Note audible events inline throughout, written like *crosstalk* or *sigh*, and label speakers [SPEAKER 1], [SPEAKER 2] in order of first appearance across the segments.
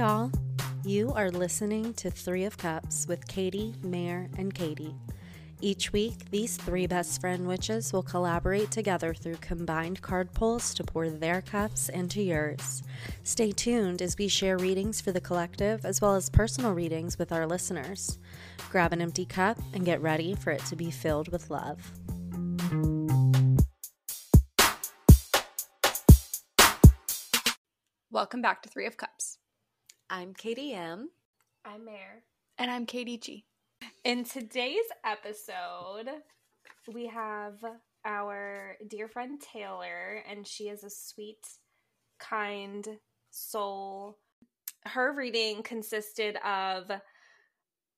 [SPEAKER 1] y'all. You are listening to Three of Cups with Katy, Mare, and Katie. Each week, these three best friend witches will collaborate together through combined card pulls to pour their cups into yours. Stay tuned as we share readings for the collective as well as personal readings with our listeners. Grab an empty cup and get ready for it to be filled with love.
[SPEAKER 2] Welcome back to Three of Cups.
[SPEAKER 1] I'm Katy M.
[SPEAKER 3] I'm Mare.
[SPEAKER 2] And I'm Katie G.
[SPEAKER 3] In today's episode, we have our dear friend Taylor, and she is a sweet, kind soul. Her reading consisted of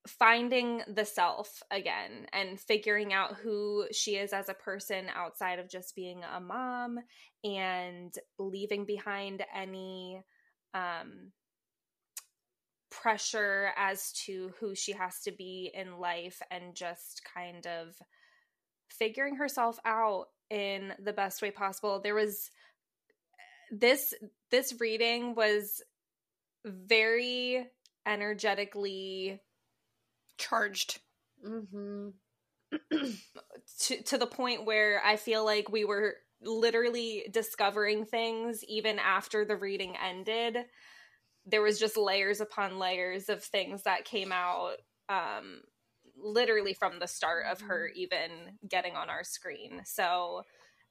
[SPEAKER 3] finding the self again and figuring out who she is as a person outside of just being a mom and leaving behind any um pressure as to who she has to be in life and just kind of figuring herself out in the best way possible. There was this this reading was very energetically
[SPEAKER 2] Charged.
[SPEAKER 1] Mm-hmm. *clears throat*
[SPEAKER 3] to to the point where I feel like we were literally discovering things even after the reading ended. There was just layers upon layers of things that came out um literally from the start of her even getting on our screen. So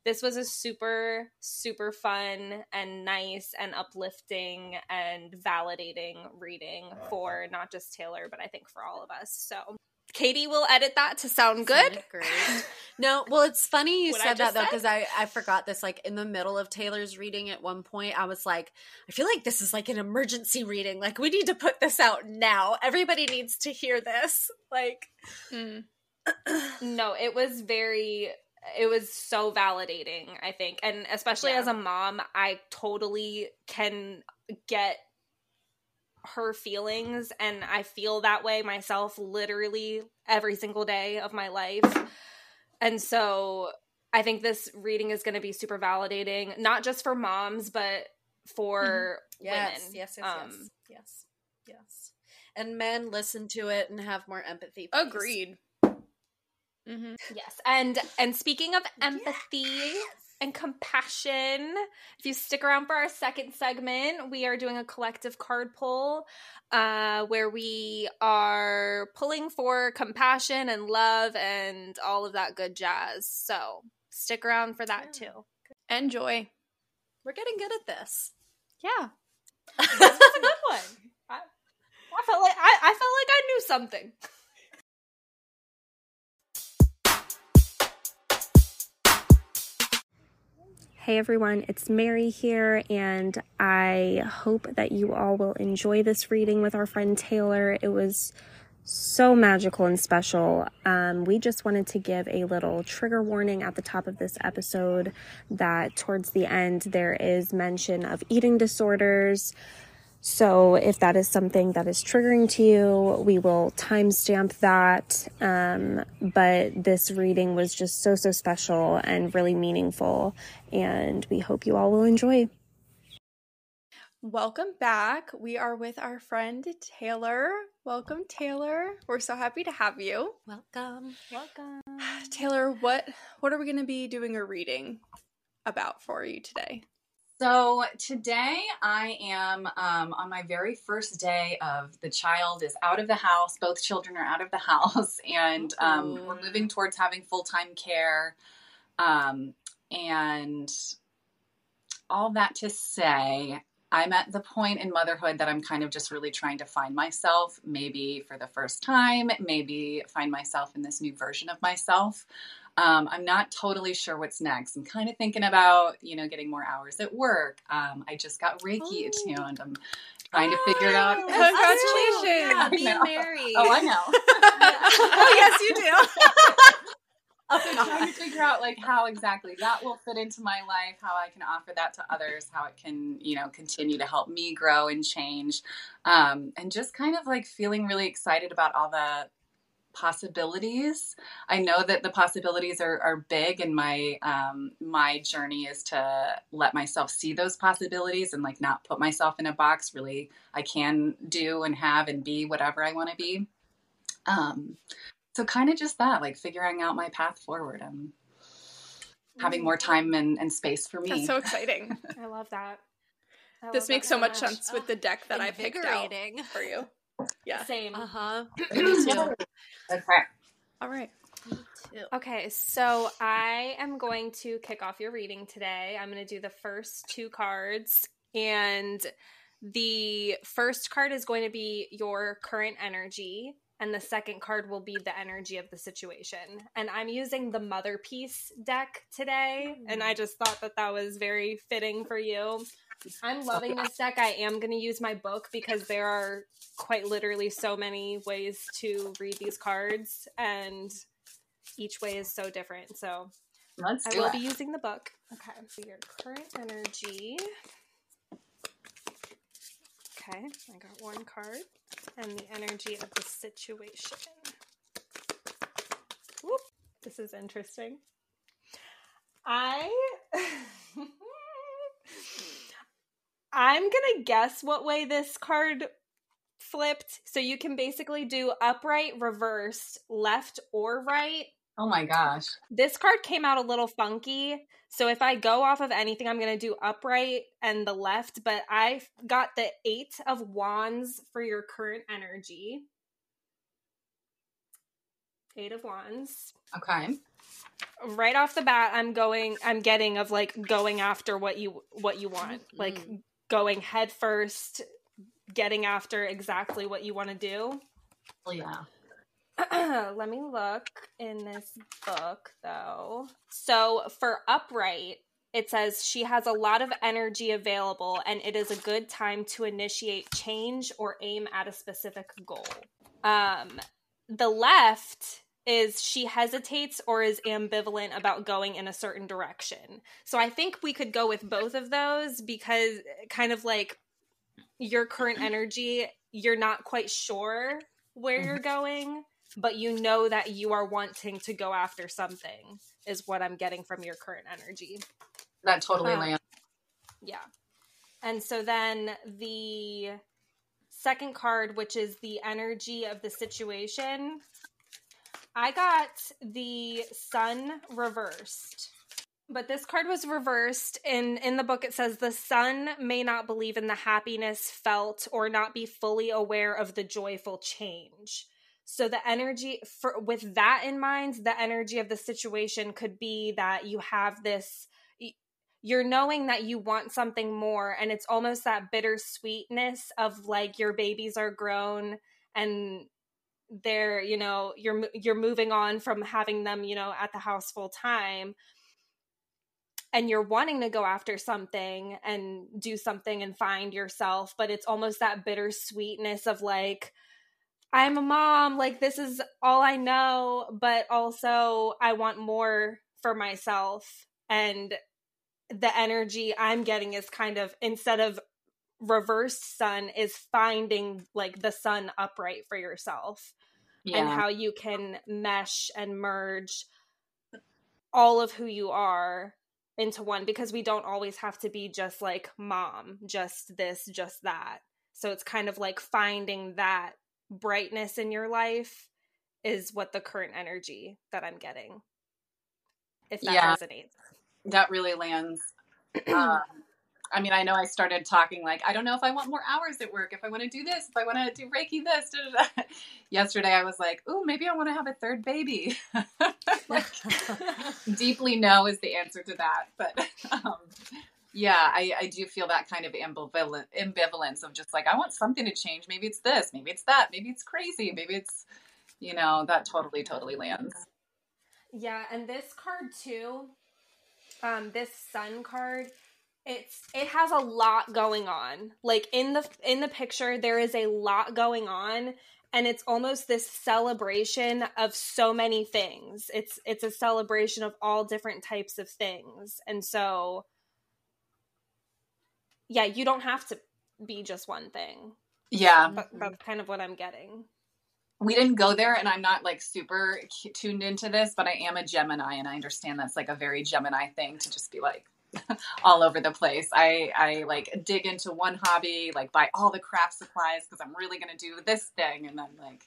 [SPEAKER 3] this was a super super fun and nice and uplifting and validating reading for not just Taylor but I think for all of us. So Katie will edit that to sound good.
[SPEAKER 1] Great. *laughs* No, well, it's funny you said that though, because I, I forgot this. Like in the middle of Taylor's reading at one point, I was like, I feel like this is like an emergency reading. Like we need to put this out now. Everybody needs to hear this. Like,
[SPEAKER 2] Mm. *clears throat*
[SPEAKER 3] No, it was very it was so validating, I think. And especially
[SPEAKER 1] Yeah.
[SPEAKER 3] as a mom, I totally can get her feelings and I feel that way myself literally every single day of my life. And so I think this reading is going to be super validating, not just for moms, but for
[SPEAKER 1] yes,
[SPEAKER 3] women.
[SPEAKER 1] yes, yes,
[SPEAKER 3] Um,
[SPEAKER 1] yes, yes, yes. And men listen to it and have more empathy. please.
[SPEAKER 2] Agreed. Mm-hmm.
[SPEAKER 3] Yes. And and speaking of empathy and compassion, if you stick around for our second segment, we are doing a collective card pull uh where we are pulling for compassion and love and all of that good jazz. So, stick around for that
[SPEAKER 1] Yeah.
[SPEAKER 3] too.
[SPEAKER 2] Enjoy.
[SPEAKER 1] We're getting good at this.
[SPEAKER 2] Yeah.
[SPEAKER 3] That's a good one. I, I felt like I, I felt like I knew something. Hey everyone, it's Mary here, and I hope that you all will enjoy this reading with our friend Taylor. It was so magical and special. Um, we just wanted to give a little trigger warning at the top of this episode that towards the end there is mention of eating disorders. So, if that is something that is triggering to you, we will timestamp that. Um, but this reading was just so, so special and really meaningful. And we hope you all will enjoy.
[SPEAKER 2] Welcome back. We are with our friend Taylor. Welcome, Taylor. We're so happy to have you.
[SPEAKER 1] Welcome.
[SPEAKER 3] Welcome. *sighs*
[SPEAKER 2] Taylor, what what are we going to be doing a reading about for you today?
[SPEAKER 4] So today I am um, on my very first day of the child is out of the house. Both children are out of the *laughs* house, and um, we're moving towards having full time care. Um, and all that to say, I'm at the point in motherhood that I'm kind of just really trying to find myself, maybe for the first time, maybe find myself in this new version of myself. Um, I'm not totally sure what's next. I'm kind of thinking about, you know, getting more hours at work. Um, I just got Reiki
[SPEAKER 1] Oh.
[SPEAKER 4] attuned. I'm trying to figure it out.
[SPEAKER 2] Oh,
[SPEAKER 1] Yeah,
[SPEAKER 4] I
[SPEAKER 1] married.
[SPEAKER 4] Oh, I know. *laughs*
[SPEAKER 1] oh, yes, you do. *laughs* *laughs*
[SPEAKER 4] I'm trying to figure out like how exactly that will fit into my life, how I can offer that to others, how it can, you know, continue to help me grow and change. Um, and just kind of like feeling really excited about all the possibilities. I know that the possibilities are, are big, and my um, my journey is to let myself see those possibilities and like not put myself in a box. Really, I can do and have and be whatever I want to be. Um, so kind of just that, like figuring out my path forward. I'm having more time and, and space for me.
[SPEAKER 2] That's so exciting. *laughs*
[SPEAKER 3] I love that. I
[SPEAKER 2] this
[SPEAKER 3] love
[SPEAKER 2] makes
[SPEAKER 3] that
[SPEAKER 2] so much sense with the deck that
[SPEAKER 1] Oh, *gasps*
[SPEAKER 2] I picked out for you. Yeah.
[SPEAKER 3] Same.
[SPEAKER 1] Uh huh. *clears throat* *clears throat* Me too.
[SPEAKER 4] Okay.
[SPEAKER 2] All right.
[SPEAKER 1] Me too.
[SPEAKER 3] Okay, so I am going to kick off your reading today. I'm going to do the first two cards, and the first card is going to be your current energy, and the second card will be the energy of the situation. And I'm using the Motherpeace deck today, and I just thought that that was very fitting for you. I'm loving this deck. I am going to use my book because there are quite literally so many ways to read these cards, and each way is so different. So
[SPEAKER 4] Let's
[SPEAKER 3] I will
[SPEAKER 4] it.
[SPEAKER 3] be using the book. Okay. So your current energy. Okay, I got one card. And the energy of the situation. Whoop. This is interesting. I *laughs* I'm gonna guess what way this card flipped. So you can basically do upright, reversed, left, or right.
[SPEAKER 4] oh my gosh.
[SPEAKER 3] This card came out a little funky. So if I go off of anything, I'm going to do upright and the left. But I got the Eight of Wands for your current energy. Eight of Wands.
[SPEAKER 4] Okay.
[SPEAKER 3] Right off the bat, I'm going. I'm getting of like going after what you what you want, like mm-hmm. Going headfirst, getting after exactly what you want to do.
[SPEAKER 4] Well, yeah. *clears throat*
[SPEAKER 3] Let me look in this book though. So for upright, it says she has a lot of energy available and it is a good time to initiate change or aim at a specific goal. Um the left is she hesitates or is ambivalent about going in a certain direction. So I think we could go with both of those because kind of like your current *clears throat* energy, you're not quite sure where you're mm-hmm. going, but you know that you are wanting to go after something, is what I'm getting from your current energy.
[SPEAKER 4] That totally
[SPEAKER 3] Huh.
[SPEAKER 4] lands.
[SPEAKER 3] Yeah. And so then the second card, which is the energy of the situation, I got the sun reversed. But this card was reversed. In in the book it says the sun may not believe in the happiness felt or not be fully aware of the joyful change. So the energy for with that in mind, the energy of the situation could be that you have this you're knowing that you want something more and it's almost that bittersweetness of like your babies are grown and they're you know you're you're moving on from having them you know at the house full time and you're wanting to go after something and do something and find yourself but it's almost that bittersweetness of like I'm a mom like this is all I know but also I want more for myself and the energy I'm getting is kind of instead of reversed sun is finding like the sun upright for yourself
[SPEAKER 4] Yeah.
[SPEAKER 3] and how you can mesh and merge all of who you are into one because we don't always have to be just like mom, just this, just that. So it's kind of like finding that brightness in your life is what the current energy that I'm getting. If that
[SPEAKER 4] Yeah.
[SPEAKER 3] resonates.
[SPEAKER 4] that really lands. *clears throat* Um, I mean, I know I started talking like, I don't know if I want more hours at work, if I want to do this, if I want to do Reiki this. Da, da, da. *laughs* Yesterday, I was like, oh, maybe I want to have a third baby. *laughs* like, *laughs* deeply no is the answer to that. But um, yeah, I, I do feel that kind of ambivalence of just like, I want something to change. Maybe it's this, maybe it's that, maybe it's crazy, maybe it's, you know, that totally, totally lands.
[SPEAKER 3] Yeah, and this card too, um, this sun card, it's it has a lot going on. Like in the in the picture, there is a lot going on, and it's almost this celebration of so many things. It's it's a celebration of all different types of things, and so yeah, you don't have to be just one thing.
[SPEAKER 4] Yeah.
[SPEAKER 3] But that's kind of what I'm getting.
[SPEAKER 4] we didn't go there and i'm not like super tuned into this but i am a gemini and i understand that's like a very gemini thing to just be like *laughs* all over the place i i like dig into one hobby like buy all the craft supplies because i'm really going to do this thing and then like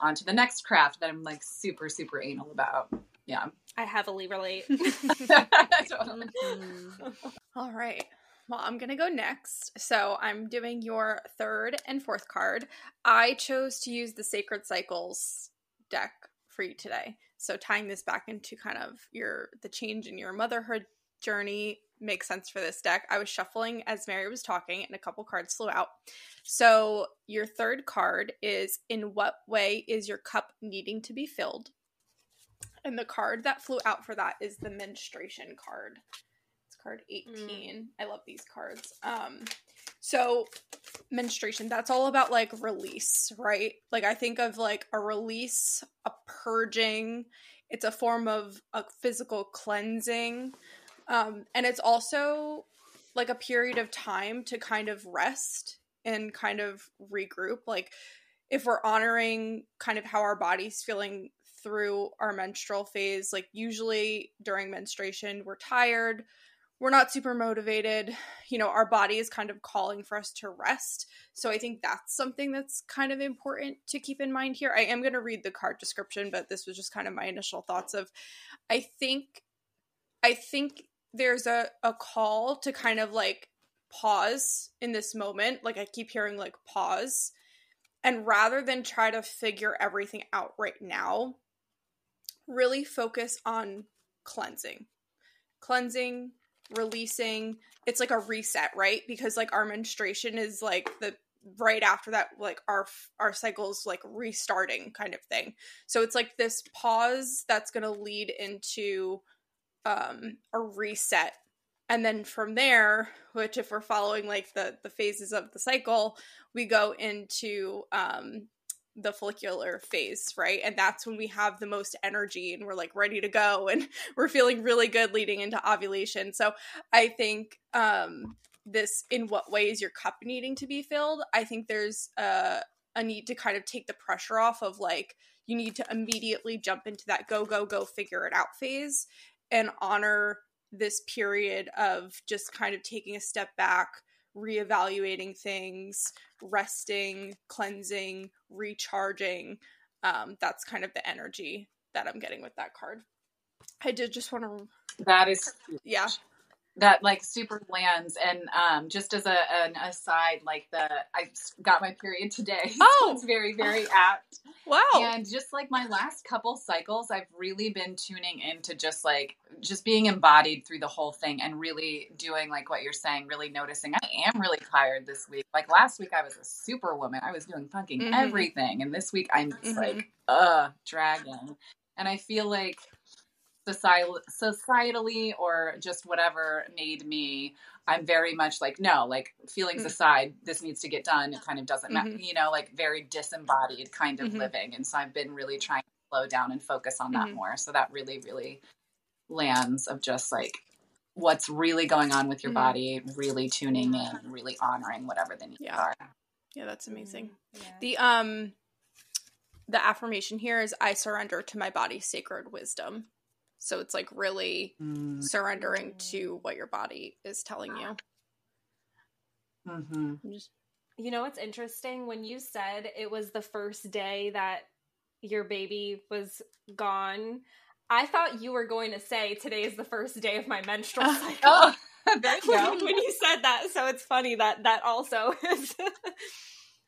[SPEAKER 4] on to the next craft that i'm like super super anal about yeah
[SPEAKER 3] i heavily relate *laughs* *laughs*
[SPEAKER 2] totally. Mm-hmm. all right well, I'm going to go next. So I'm doing your third and fourth card. I chose to use the Sacred Cycles deck for you today. So tying this back into kind of your the change in your motherhood journey makes sense for this deck. I was shuffling as Mary was talking and a couple cards flew out. So your third card is in what way is your cup needing to be filled? And the card that flew out for that is the menstruation card It's card 18. Mm. I love these cards. Um so menstruation, that's all about like release, right? Like I think of like a release, a purging. It's a form of a physical cleansing. Um and it's also like a period of time to kind of rest and kind of regroup like if we're honoring kind of how our body's feeling through our menstrual phase like usually during menstruation we're tired we're not super motivated. You know, our body is kind of calling for us to rest. So I think that's something that's kind of important to keep in mind here. I am going to read the card description, but this was just kind of my initial thoughts of I think I think there's a a call to kind of like pause in this moment. Like I keep hearing like pause. And rather than try to figure everything out right now, really focus on cleansing. Cleansing, releasing it's like a reset right because like our menstruation is like the right after that like our our cycles like restarting kind of thing so it's like this pause that's going to lead into um a reset and then from there which if we're following like the the phases of the cycle we go into um the follicular phase, right? And that's when we have the most energy and we're like ready to go *laughs* and we're feeling really good leading into ovulation. So I think um this in what way is your cup needing to be filled? I think there's a a need to kind of take the pressure off of like you need to immediately jump into that go go go figure it out phase and honor this period of just kind of taking a step back reevaluating things, resting, cleansing, recharging. Um, that's kind of the energy that I'm getting with that card. I did just want to.
[SPEAKER 4] That is.
[SPEAKER 2] Yeah
[SPEAKER 4] that like super lands and um just as a an aside like the i got my period today *laughs*
[SPEAKER 2] oh!
[SPEAKER 4] so it's very very apt. *laughs*
[SPEAKER 2] Wow!
[SPEAKER 4] And just like my last couple cycles i've really been tuning into just like just being embodied through the whole thing and really doing like what you're saying really noticing. I am really tired this week. Like last week i was a super woman i was doing fucking mm-hmm. everything and this week i'm just mm-hmm. like uh dragging and i feel like societal, societally or just whatever made me i'm very much like no like feelings mm-hmm. aside this needs to get done it kind of doesn't mm-hmm. matter you know like very disembodied kind of mm-hmm. living and so i've been really trying to slow down and focus on that mm-hmm. more so that really really lands of just like what's really going on with your mm-hmm. body really tuning in really honoring whatever the needs
[SPEAKER 2] yeah.
[SPEAKER 4] are
[SPEAKER 2] yeah that's amazing mm-hmm. yeah. the um the affirmation here is i surrender to my body's sacred wisdom so it's like really mm. surrendering to what your body is telling you.
[SPEAKER 3] Mm-hmm. Just... You know what's interesting? When you said it was the first day that your baby was gone, I thought you were going to say today is the first day of my menstrual *laughs* cycle. oh, *laughs* there you go. when you said that, so it's funny that that also is. *laughs*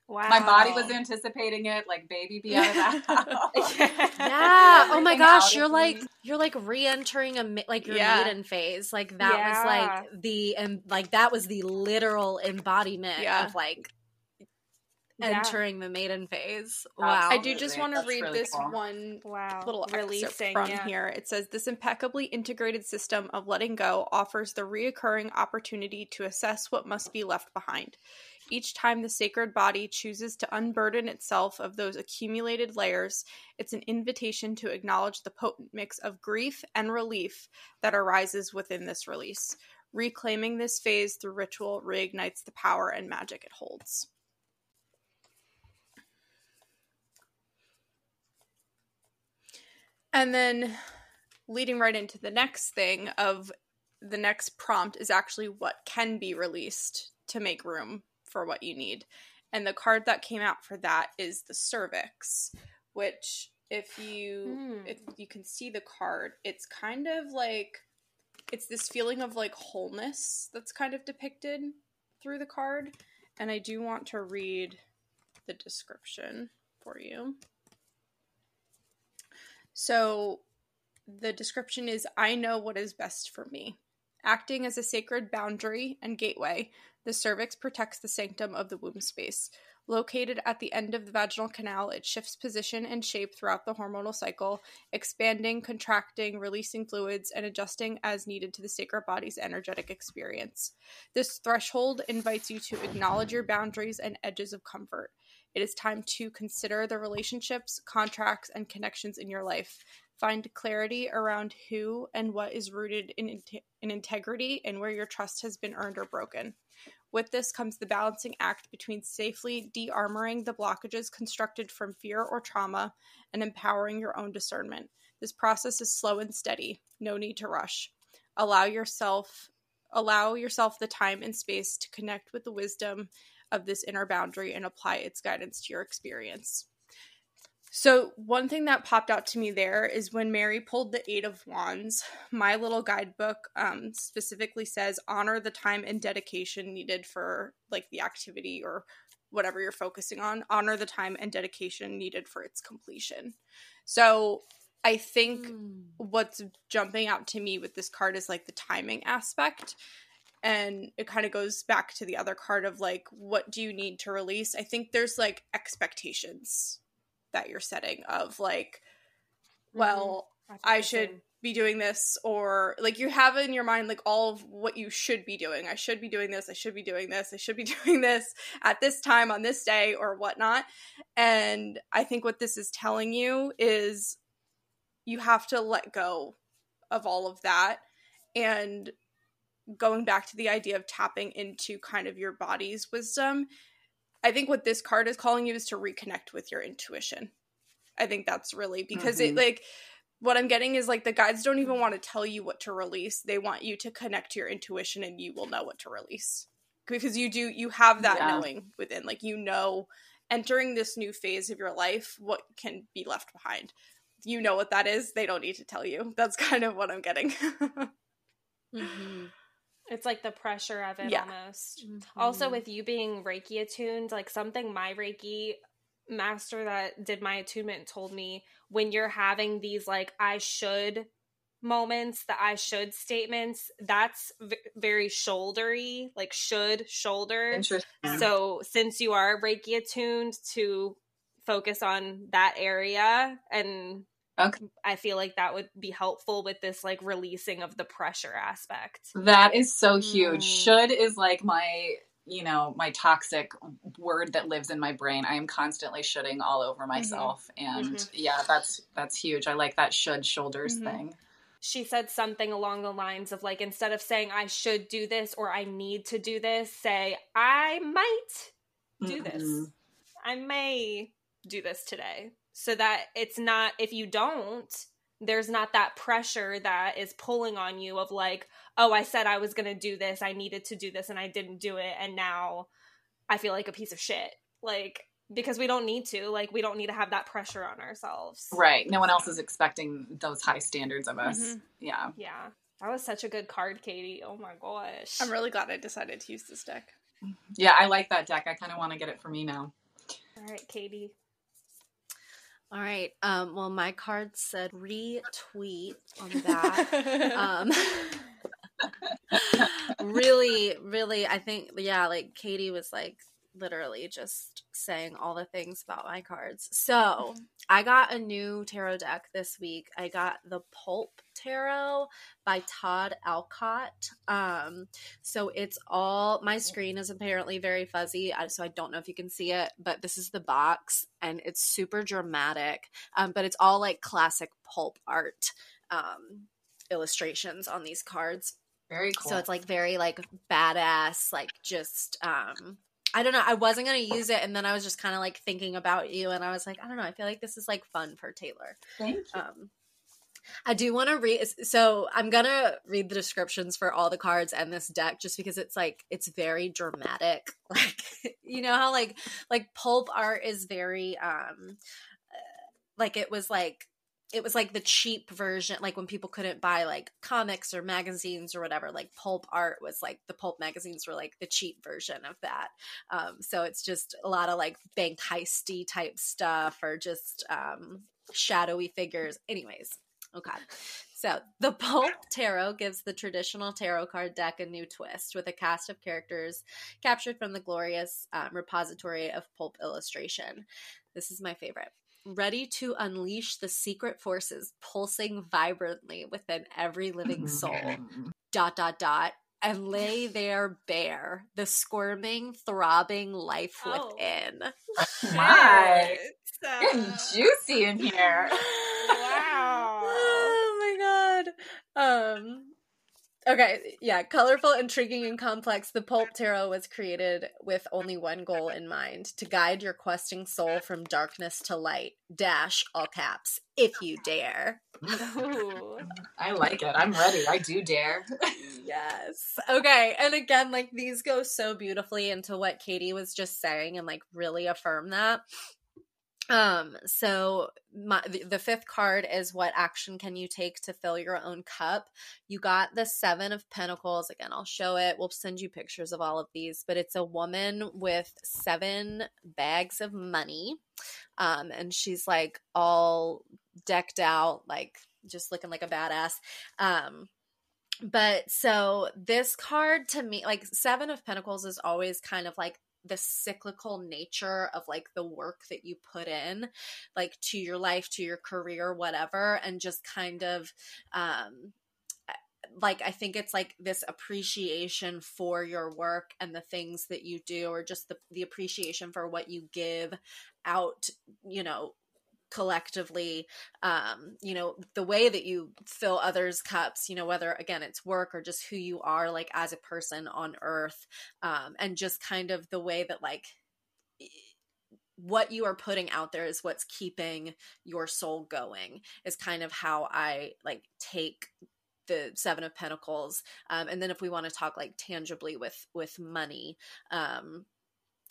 [SPEAKER 4] Wow. My body was anticipating it, like baby be out of
[SPEAKER 1] that *laughs* yeah. *laughs* Oh my gosh, you're like you're like re-entering a like your yeah. maiden phase. Like that yeah. was like the and like that was the literal embodiment yeah. of like entering the maiden phase. Wow.
[SPEAKER 2] I do just want to read really this cool. one wow. little Releasing, from here. It says this impeccably integrated system of letting go offers the reoccurring opportunity to assess what must be left behind. Each time the sacred body chooses to unburden itself of those accumulated layers, it's an invitation to acknowledge the potent mix of grief and relief that arises within this release. Reclaiming this phase through ritual reignites the power and magic it holds. And then leading right into the next thing of the next prompt is actually what can be released to make room for what you need. And the card that came out for that is the cervix, which if you mm. if you can see the card, it's kind of like it's this feeling of like wholeness that's kind of depicted through the card. And I do want to read the description for you. So the description is I know what is best for me. Acting as a sacred boundary and gateway, the cervix protects the sanctum of the womb space. Located at the end of the vaginal canal, it shifts position and shape throughout the hormonal cycle, expanding, contracting, releasing fluids, and adjusting as needed to the sacred body's energetic experience. This threshold invites you to acknowledge your boundaries and edges of comfort. It is time to consider the relationships, contracts, and connections in your life. Find clarity around who and what is rooted in, in integrity and where your trust has been earned or broken. With this comes the balancing act between safely de armoring the blockages constructed from fear or trauma and empowering your own discernment. This process is slow and steady, no need to rush. Allow yourself allow yourself the time and space to connect with the wisdom of this inner boundary and apply its guidance to your experience. So, one thing that popped out to me there is when Mary pulled the Eight of Wands, my little guidebook um, specifically says honor the time and dedication needed for like the activity or whatever you're focusing on, honor the time and dedication needed for its completion. So, I think mm. what's jumping out to me with this card is like the timing aspect. And it kind of goes back to the other card of like, what do you need to release? I think there's like expectations that you're setting of like mm-hmm. well mm-hmm. i should be doing this or like you have in your mind like all of what you should be doing i should be doing this i should be doing this i should be *laughs* doing this at this time on this day or whatnot and i think what this is telling you is you have to let go of all of that and going back to the idea of tapping into kind of your body's wisdom I think what this card is calling you is to reconnect with your intuition. I think that's really because mm-hmm. it like what I'm getting is like the guides don't even want to tell you what to release. They want you to connect to your intuition and you will know what to release. Because you do you have that yeah. knowing within. Like you know entering this new phase of your life what can be left behind. You know what that is. They don't need to tell you. That's *laughs* kind of what I'm getting. *laughs*
[SPEAKER 3] mm-hmm. It's like the pressure of it yeah. almost. Mm-hmm. Also, with you being Reiki attuned, like something my Reiki master that did my attunement told me when you're having these like I should moments, the I should statements, that's v- very shouldery, like should, shoulder. Interesting. So, since you are Reiki attuned to focus on that area and Okay. I feel like that would be helpful with this like releasing of the pressure aspect.
[SPEAKER 4] That is so huge. Mm. Should is like my you know my toxic word that lives in my brain i am constantly shoulding all over mm-hmm. myself mm-hmm. and mm-hmm. yeah that's that's huge i like that should shoulders mm-hmm. thing
[SPEAKER 3] she said something along the lines of like instead of saying i should do this or i need to do this say i might do this i may do this today so that it's not if you don't there's not that pressure that is pulling on you of like oh i said i was going to do this i needed to do this and i didn't do it and now i feel like a piece of shit. Like because we don't need to like we don't need to have that pressure on ourselves.
[SPEAKER 4] Right. No one else is expecting those high standards of us. Mm-hmm. yeah.
[SPEAKER 3] Yeah. That was such a good card katie. Oh my gosh.
[SPEAKER 2] I'm really glad i decided to use this deck.
[SPEAKER 4] Yeah i like that deck. I kind of want to get it for me now.
[SPEAKER 3] All right katie
[SPEAKER 1] all right. Um, well, my card said retweet on that. *laughs* um, *laughs* really, really, I think, yeah, like Katie was like literally just saying all the things about my cards. So. I got a new tarot deck this week. I got the Pulp Tarot by Todd Alcott. Um, so it's all my screen is apparently very fuzzy, so I don't know if you can see it, but this is the box and it's super dramatic. Um, but it's all like classic pulp art um, illustrations on these cards.
[SPEAKER 4] Very cool.
[SPEAKER 1] So it's like very like badass, like just um I don't know. I wasn't gonna use it, and then I was just kind of like thinking about you, and I was like, I don't know. I feel like this is like fun for Taylor.
[SPEAKER 4] Thank you. Um,
[SPEAKER 1] I do want to read. So I'm gonna read the descriptions for all the cards and this deck, just because it's like it's very dramatic. *laughs* Like you know how like like pulp art is very um like it was like it was like the cheap version like when people couldn't buy like comics or magazines or whatever like pulp art was like the pulp magazines were like the cheap version of that um so it's just a lot of like bank heisty type stuff or just um shadowy figures anyways Okay. So the Pulp Tarot gives the traditional tarot card deck a new twist with a cast of characters captured from the glorious um, repository of pulp illustration. This is my favorite. Ready to unleash the secret forces pulsing vibrantly within every living soul. dot, dot, dot. And lay there bare the squirming, throbbing life oh. within. *laughs*
[SPEAKER 4] My, getting juicy in here. *laughs* Wow. *laughs* Oh my god.
[SPEAKER 1] Um Okay, yeah, colorful, intriguing, and complex, the Pulp Tarot was created with only one goal in mind to guide your questing soul from darkness to light. Dash, all caps, if you dare. *laughs*
[SPEAKER 4] I like it. I'm ready. I do dare. *laughs*
[SPEAKER 1] yes. Okay, and again, like these go so beautifully into what Katie was just saying and like really affirm that. Um, so my, the, the fifth card is what action can you take to fill your own cup? You got the seven of pentacles. Again, I'll show it. We'll send you pictures of all of these, but it's a woman with seven bags of money. Um, and she's like all decked out, like just looking like a badass. Um, but so this card to me like seven of pentacles is always kind of like the cyclical nature of like the work that you put in like to your life to your career whatever and just kind of um like I think it's like this appreciation for your work and the things that you do or just the the appreciation for what you give out, you know, collectively um you know the way that you fill others cups you know whether again it's work or just who you are like as a person on earth um and just kind of the way that like what you are putting out there is what's keeping your soul going is kind of how i like take the seven of pentacles um and then if we want to talk like tangibly with with money um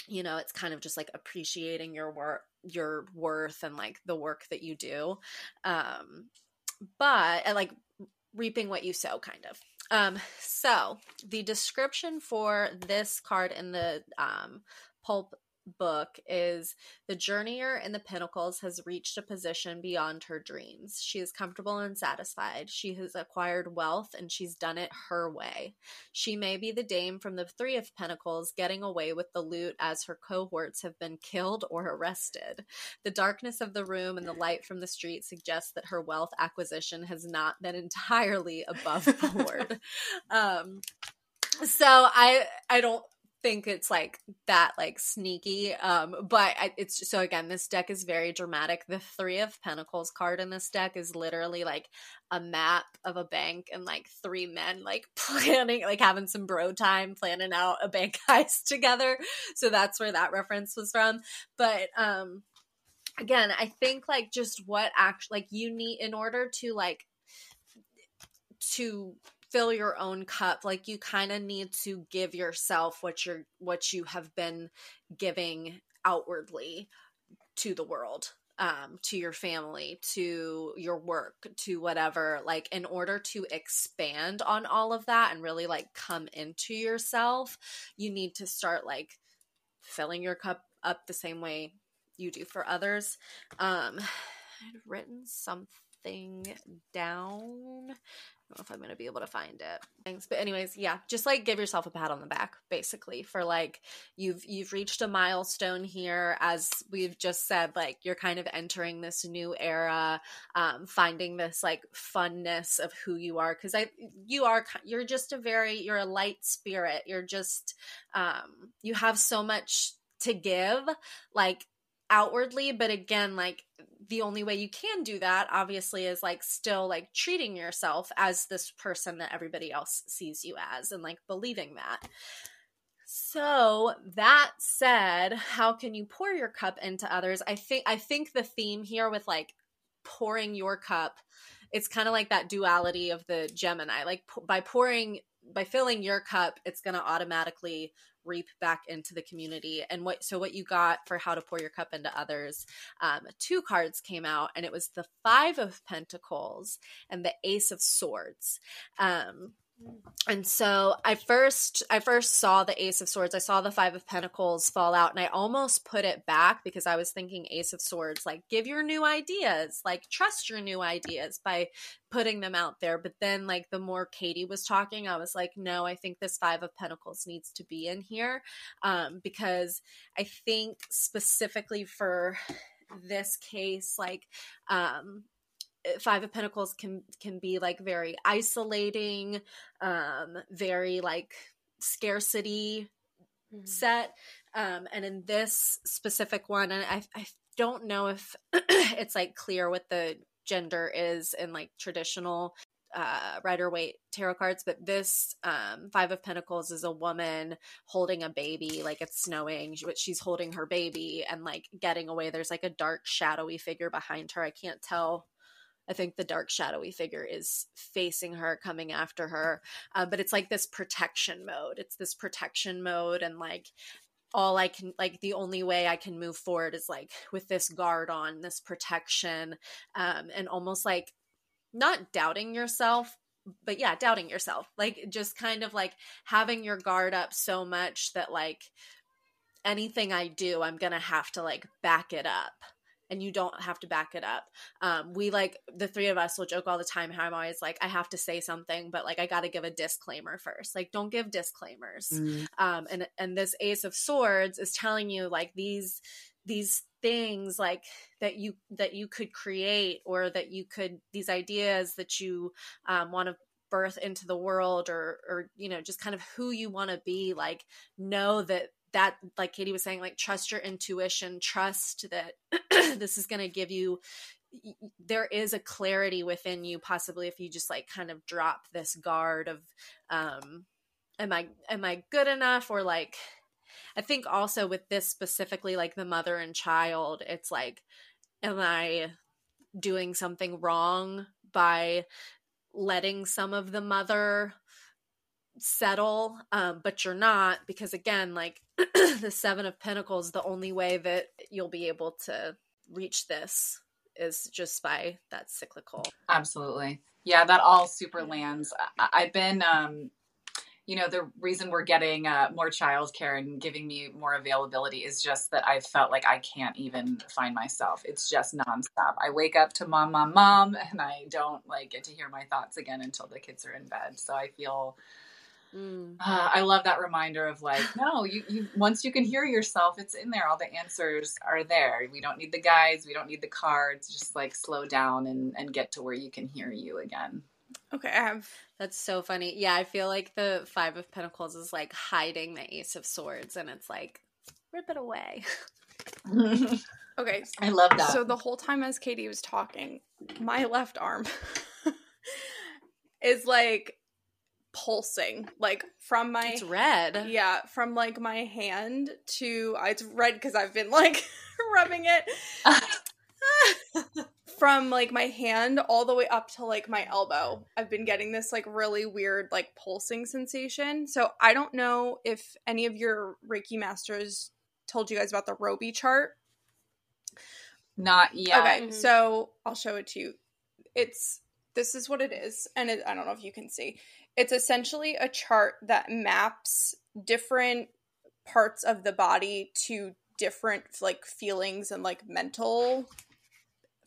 [SPEAKER 1] you know it's kind of just like appreciating your work your worth and like the work that you do um but and like reaping what you sow kind of. Um so the description for this card in the um pulp book is the journeyer in the pentacles has reached a position beyond her dreams. She is comfortable and satisfied. She has acquired wealth and she's done it her way. She may be the dame from the Three of Pentacles getting away with the loot as her cohorts have been killed or arrested. The darkness of the room and the light from the street suggests that her wealth acquisition has not been entirely above board. *laughs* um so I I don't think it's like that like sneaky um but I, it's so again this deck is very dramatic. The three of pentacles card in this deck is literally like a map of a bank and like three men like *laughs* planning like having some bro time planning out a bank *laughs* heist together. So that's where that reference was from. But um again i think like just what act like you need in order to like to fill your own cup like you kind of need to give yourself what you're what you have been giving outwardly to the world um, to your family, to your work, to whatever, like in order to expand on all of that and really like come into yourself, you need to start like filling your cup up the same way you do for others. Um, *sighs* I'd written something down know if I'm gonna be able to find it. Thanks. But anyways, yeah, just like give yourself a pat on the back, basically, for like you've you've reached a milestone here, as we've just said, like you're kind of entering this new era, um, finding this like funness of who you are. Cause I you are you're just a very you're a light spirit. You're just um you have so much to give. Like outwardly but again like the only way you can do that obviously is like still like treating yourself as this person that everybody else sees you as and like believing that so that said how can you pour your cup into others i think i think the theme here with like pouring your cup it's kind of like that duality of the Gemini. Like p- by pouring by filling your cup, it's going to automatically reap back into the community. And what so what you got for how to pour your cup into others? Um, two cards came out, and it was the Five of Pentacles and the Ace of Swords. Um, and so i first i first saw the ace of swords. I saw the five of pentacles fall out and i almost put it back because i was thinking ace of swords like give your new ideas like trust your new ideas by putting them out there. But then like the more katie was talking i was like no i think this five of pentacles needs to be in here um, because i think specifically for this case like um five of pentacles can can be like very isolating um very like scarcity mm-hmm. set um and in this specific one and i i don't know if *clears throat* it's like clear what the gender is in like traditional uh, Rider Waite tarot cards, but this um, Five of Pentacles is a woman holding a baby, like it's snowing, but she's holding her baby and like getting away. There's like a dark, shadowy figure behind her. I can't tell I think the dark shadowy figure is facing her, coming after her. Uh, but it's like this protection mode. It's this protection mode, and like all I can, like the only way I can move forward is like with this guard on, this protection, um, and almost like not doubting yourself, but yeah, doubting yourself. Like just kind of like having your guard up so much that like anything I do, I'm gonna have to like back it up and you don't have to back it up. Um, we like the three of us will joke all the time how I'm always like, I have to say something, but like I got to give a disclaimer first. Like, don't give disclaimers. Mm-hmm. Um, and and this Ace of Swords is telling you like these these things like that you that you could create or that you could these ideas that you um, want to birth into the world or or you know just kind of who you want to be like know that that like katie was saying like trust your intuition trust that *clears throat* this is going to give you there is a clarity within you possibly if you just like kind of drop this guard of um am i am i good enough? Or like i think also with this specifically like the mother and child it's like am i doing something wrong by letting some of the mother settle um, but you're not because again like *clears throat* the seven of pentacles the only way that you'll be able to reach this is just by that cyclical.
[SPEAKER 4] Absolutely. Yeah that all super lands. I- have been um you know the reason we're getting uh, more childcare and giving me more availability is just that i felt like i can't even find myself. It's just nonstop. I wake up to mom mom mom and i don't like get to hear my thoughts again until the kids are in bed. So i feel Mm. Uh, I love that reminder of like, *laughs* no, you, you once you can hear yourself, it's in there. All the answers are there. We don't need the guides, we don't need the cards. Just like slow down and and get to where you can hear you again.
[SPEAKER 2] Okay, I have.
[SPEAKER 1] That's so funny. Yeah, I feel like the Five of Pentacles is like hiding the Ace of Swords, and it's like rip it away. *laughs*
[SPEAKER 2] okay, *laughs*
[SPEAKER 4] I love that.
[SPEAKER 2] So the whole time as Katie was talking, my left arm is like pulsing like from my
[SPEAKER 1] it's red.
[SPEAKER 2] Yeah from like my hand to uh, it's red because i've been like *laughs* rubbing it. *laughs* From like my hand all the way up to like my elbow. I've been getting this like really weird like pulsing sensation. So i don't know if any of your reiki masters told you guys about the roby chart.
[SPEAKER 4] Not yet.
[SPEAKER 2] Okay mm-hmm. so i'll show it to you. It's this is what it is and it, i don't know if you can see it's essentially a chart that maps different parts of the body to different like feelings and like mental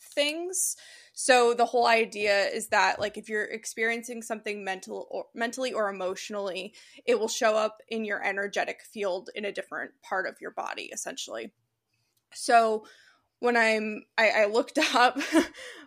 [SPEAKER 2] things. So the whole idea is that like if you're experiencing something mental or mentally or emotionally, it will show up in your energetic field in a different part of your body essentially. So when I'm I, I looked *laughs* up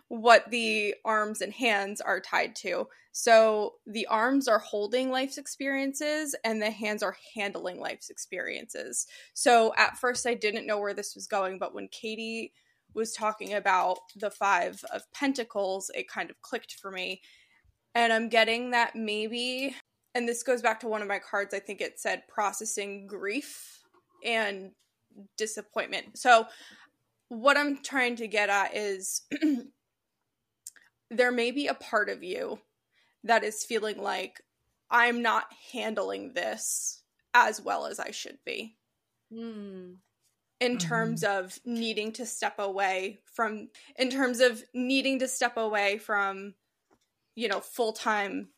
[SPEAKER 2] what the arms and hands are tied to. So the arms are holding life's experiences and the hands are handling life's experiences. So at first I didn't know where this was going, but when Katie was talking about the 5 of pentacles, it kind of clicked for me. And I'm getting that maybe and this goes back to one of my cards I think it said processing grief and disappointment. So what I'm trying to get at is *clears throat* there may be a part of you that is feeling like I'm not handling this as well as I should be.
[SPEAKER 1] Mm.
[SPEAKER 2] In terms
[SPEAKER 4] Mm-hmm.
[SPEAKER 2] of needing to step away from, in terms of needing to step away from, you know, full time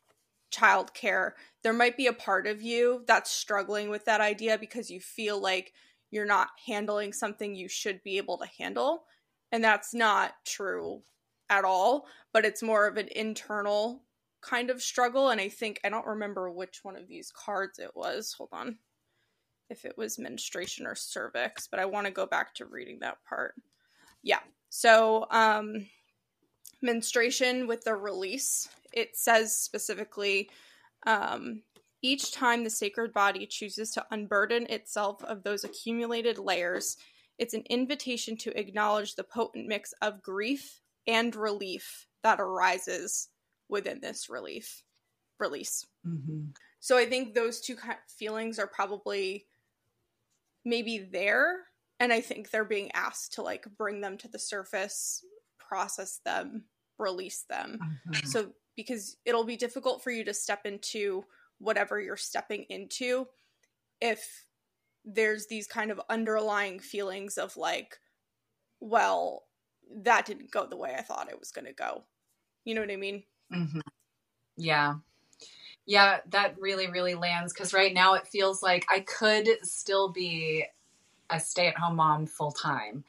[SPEAKER 2] childcare, there might be a part of you that's struggling with that idea because you feel like you're not handling something you should be able to handle. And that's not true at all, but it's more of an internal kind of struggle. And I think, I don't remember which one of these cards it was. Hold on. If it was menstruation or cervix, but I want to go back to reading that part. Yeah. So, um, menstruation with the release, it says specifically um, each time the sacred body chooses to unburden itself of those accumulated layers, it's an invitation to acknowledge the potent mix of grief and relief that arises within this relief release.
[SPEAKER 4] Mm-hmm.
[SPEAKER 2] So I think those two feelings are probably maybe there, and I think they're being asked to like bring them to the surface, process them, release them.
[SPEAKER 4] Mm-hmm.
[SPEAKER 2] So because it'll be difficult for you to step into whatever you're stepping into if there's these kind of underlying feelings of like well that didn't go the way I thought it was going to go. You know what I mean?
[SPEAKER 4] hmm Yeah. Yeah, that really, really lands because right now it feels like I could still be a stay at home mom full time.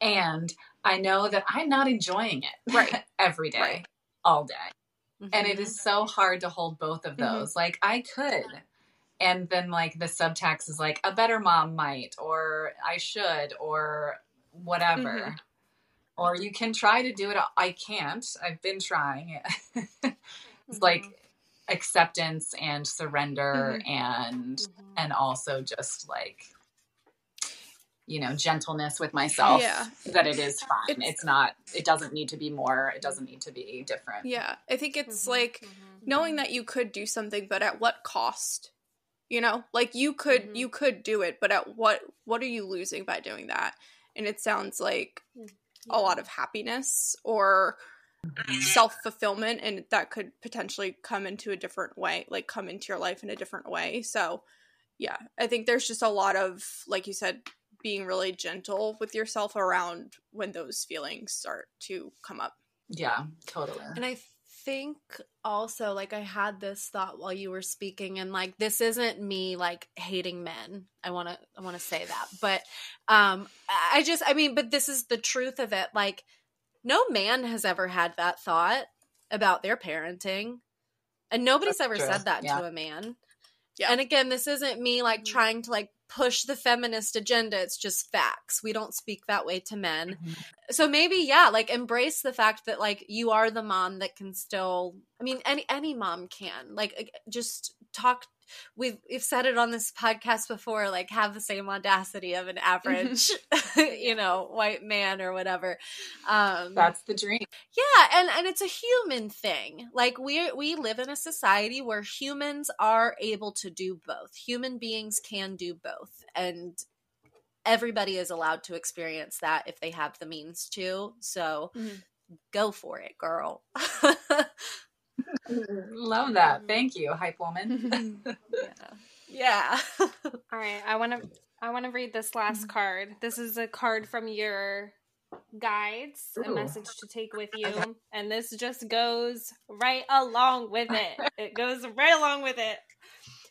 [SPEAKER 4] And I know that I'm not enjoying it
[SPEAKER 2] Right. *laughs*
[SPEAKER 4] every day,
[SPEAKER 2] Right.
[SPEAKER 4] all day. And it
[SPEAKER 1] Mhm.
[SPEAKER 4] is so hard to hold both of
[SPEAKER 2] Mhm.
[SPEAKER 4] those. Like, I could. And then, like, the subtext is like, a better mom might, or I should, or whatever. Or you can try to do it. I can't. I've been trying. It. *laughs* It's like acceptance and surrender and
[SPEAKER 1] Mhm.
[SPEAKER 4] and also just like you know gentleness with myself
[SPEAKER 2] Yeah.
[SPEAKER 4] that it is fine
[SPEAKER 2] It's-
[SPEAKER 4] it's, not it doesn't need to be more it doesn't need to be different
[SPEAKER 2] Yeah. I think it's
[SPEAKER 1] Mhm.
[SPEAKER 2] like
[SPEAKER 1] Mhm.
[SPEAKER 2] knowing that you could do something but at what cost? You know? Like you could
[SPEAKER 1] Mhm.
[SPEAKER 2] you could do it, but at what what are you losing by doing that? And it sounds like a lot of happiness or mm-hmm. self fulfillment, and that could potentially come into a different way, like come into your life in a different way. So, yeah, I think there's just a lot of, like you said, being really gentle with yourself around when those feelings start to come up.
[SPEAKER 4] yeah totally
[SPEAKER 1] And I think also like I had this thought while you were speaking and like this isn't me like hating men. I want to I want to say that. But um I just I mean but this is the truth of it like no man has ever had that thought about their parenting. And nobody's
[SPEAKER 4] That's
[SPEAKER 1] ever
[SPEAKER 4] true.
[SPEAKER 1] said that
[SPEAKER 4] Yeah.
[SPEAKER 1] to a man.
[SPEAKER 2] Yeah.
[SPEAKER 1] And again, this isn't me like
[SPEAKER 2] Mhm.
[SPEAKER 1] trying to like push the feminist agenda. It's just facts. We don't speak that way to men
[SPEAKER 4] Mhm.
[SPEAKER 1] so maybe yeah like embrace the fact that like you are the mom that can still i mean any any mom can like just talk we've we've said it on this podcast before like have the same audacity of an average *laughs* you know white man or whatever. Um
[SPEAKER 4] that's the dream.
[SPEAKER 1] Yeah and and it's a human thing. Like we we live in a society where humans are able to do both. Human beings can do both and everybody is allowed to experience that if they have the means to. So
[SPEAKER 2] Mhm.
[SPEAKER 1] go for it girl *laughs*
[SPEAKER 4] love that thank you hype woman *laughs*
[SPEAKER 1] yeah yeah *laughs*
[SPEAKER 3] All right, I want to I want to read this last card. This is a card from your guides, a message to take with you, and this just goes right along with it. *laughs* It goes right along with it.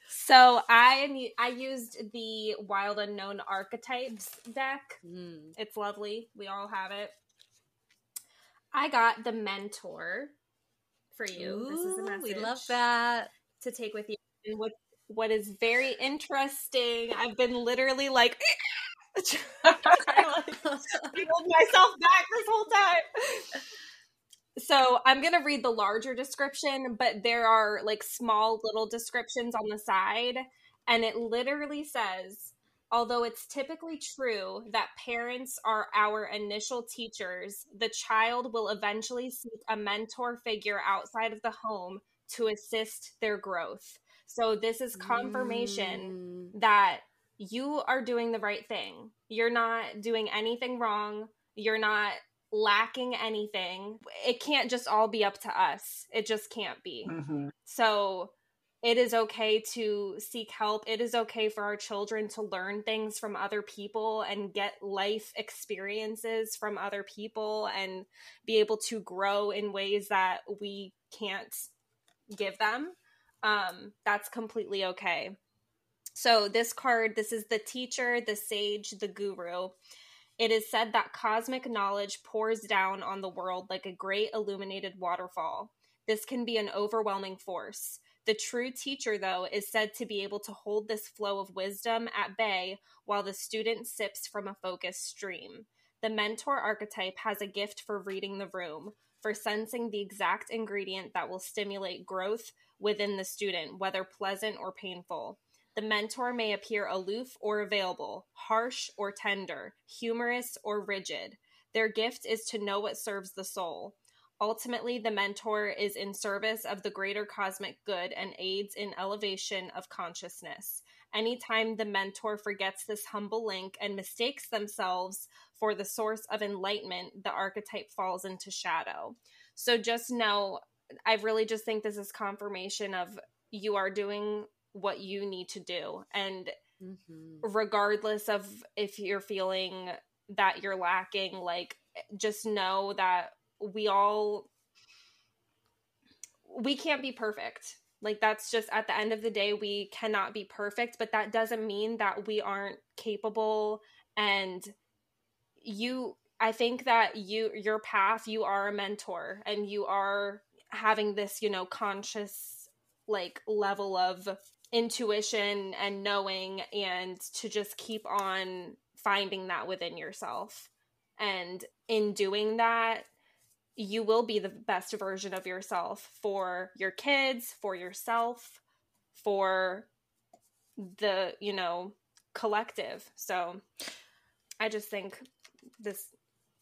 [SPEAKER 3] So I I used the Wild Unknown Archetypes deck.
[SPEAKER 1] Mm.
[SPEAKER 3] It's lovely. We all have it. I got the Mentor for you. this is a message
[SPEAKER 1] we love that
[SPEAKER 3] to take with you. And what what is very interesting, I've been literally like *laughs* to hold myself back this whole time. So I'm gonna read the larger description, but there are like small little descriptions on the side, and it literally says Although it's typically true that parents are our initial teachers, the child will eventually seek a mentor figure outside of the home to assist their growth. So, this is confirmation
[SPEAKER 1] Mm.
[SPEAKER 3] that you are doing the right thing. You're not doing anything wrong. You're not lacking anything. It can't just all be up to us. It just can't be.
[SPEAKER 4] Mm-hmm.
[SPEAKER 3] So it is okay to seek help. It is okay for our children to learn things from other people and get life experiences from other people and be able to grow in ways that we can't give them. Um, that's completely okay. So, this card, this is the teacher, the sage, the guru. It is said that cosmic knowledge pours down on the world like a great illuminated waterfall. This can be an overwhelming force. The true teacher, though, is said to be able to hold this flow of wisdom at bay while the student sips from a focused stream. The mentor archetype has a gift for reading the room, for sensing the exact ingredient that will stimulate growth within the student, whether pleasant or painful. The mentor may appear aloof or available, harsh or tender, humorous or rigid. Their gift is to know what serves the soul. Ultimately, the mentor is in service of the greater cosmic good and aids in elevation of consciousness. Anytime the mentor forgets this humble link and mistakes themselves for the source of enlightenment, the archetype falls into shadow. So just know, I really just think this is confirmation of you are doing what you need to do. And mm-hmm. regardless of if you're feeling that you're lacking, like, just know that we all we can't be perfect. Like that's just at the end of the day we cannot be perfect but that doesn't mean that we aren't capable and you i think that you your path you are a mentor and you are having this you know conscious like level of intuition and knowing and to just keep on finding that within yourself. And in doing that you will be the best version of yourself for your kids, for yourself, for the, you know, collective. So I just think this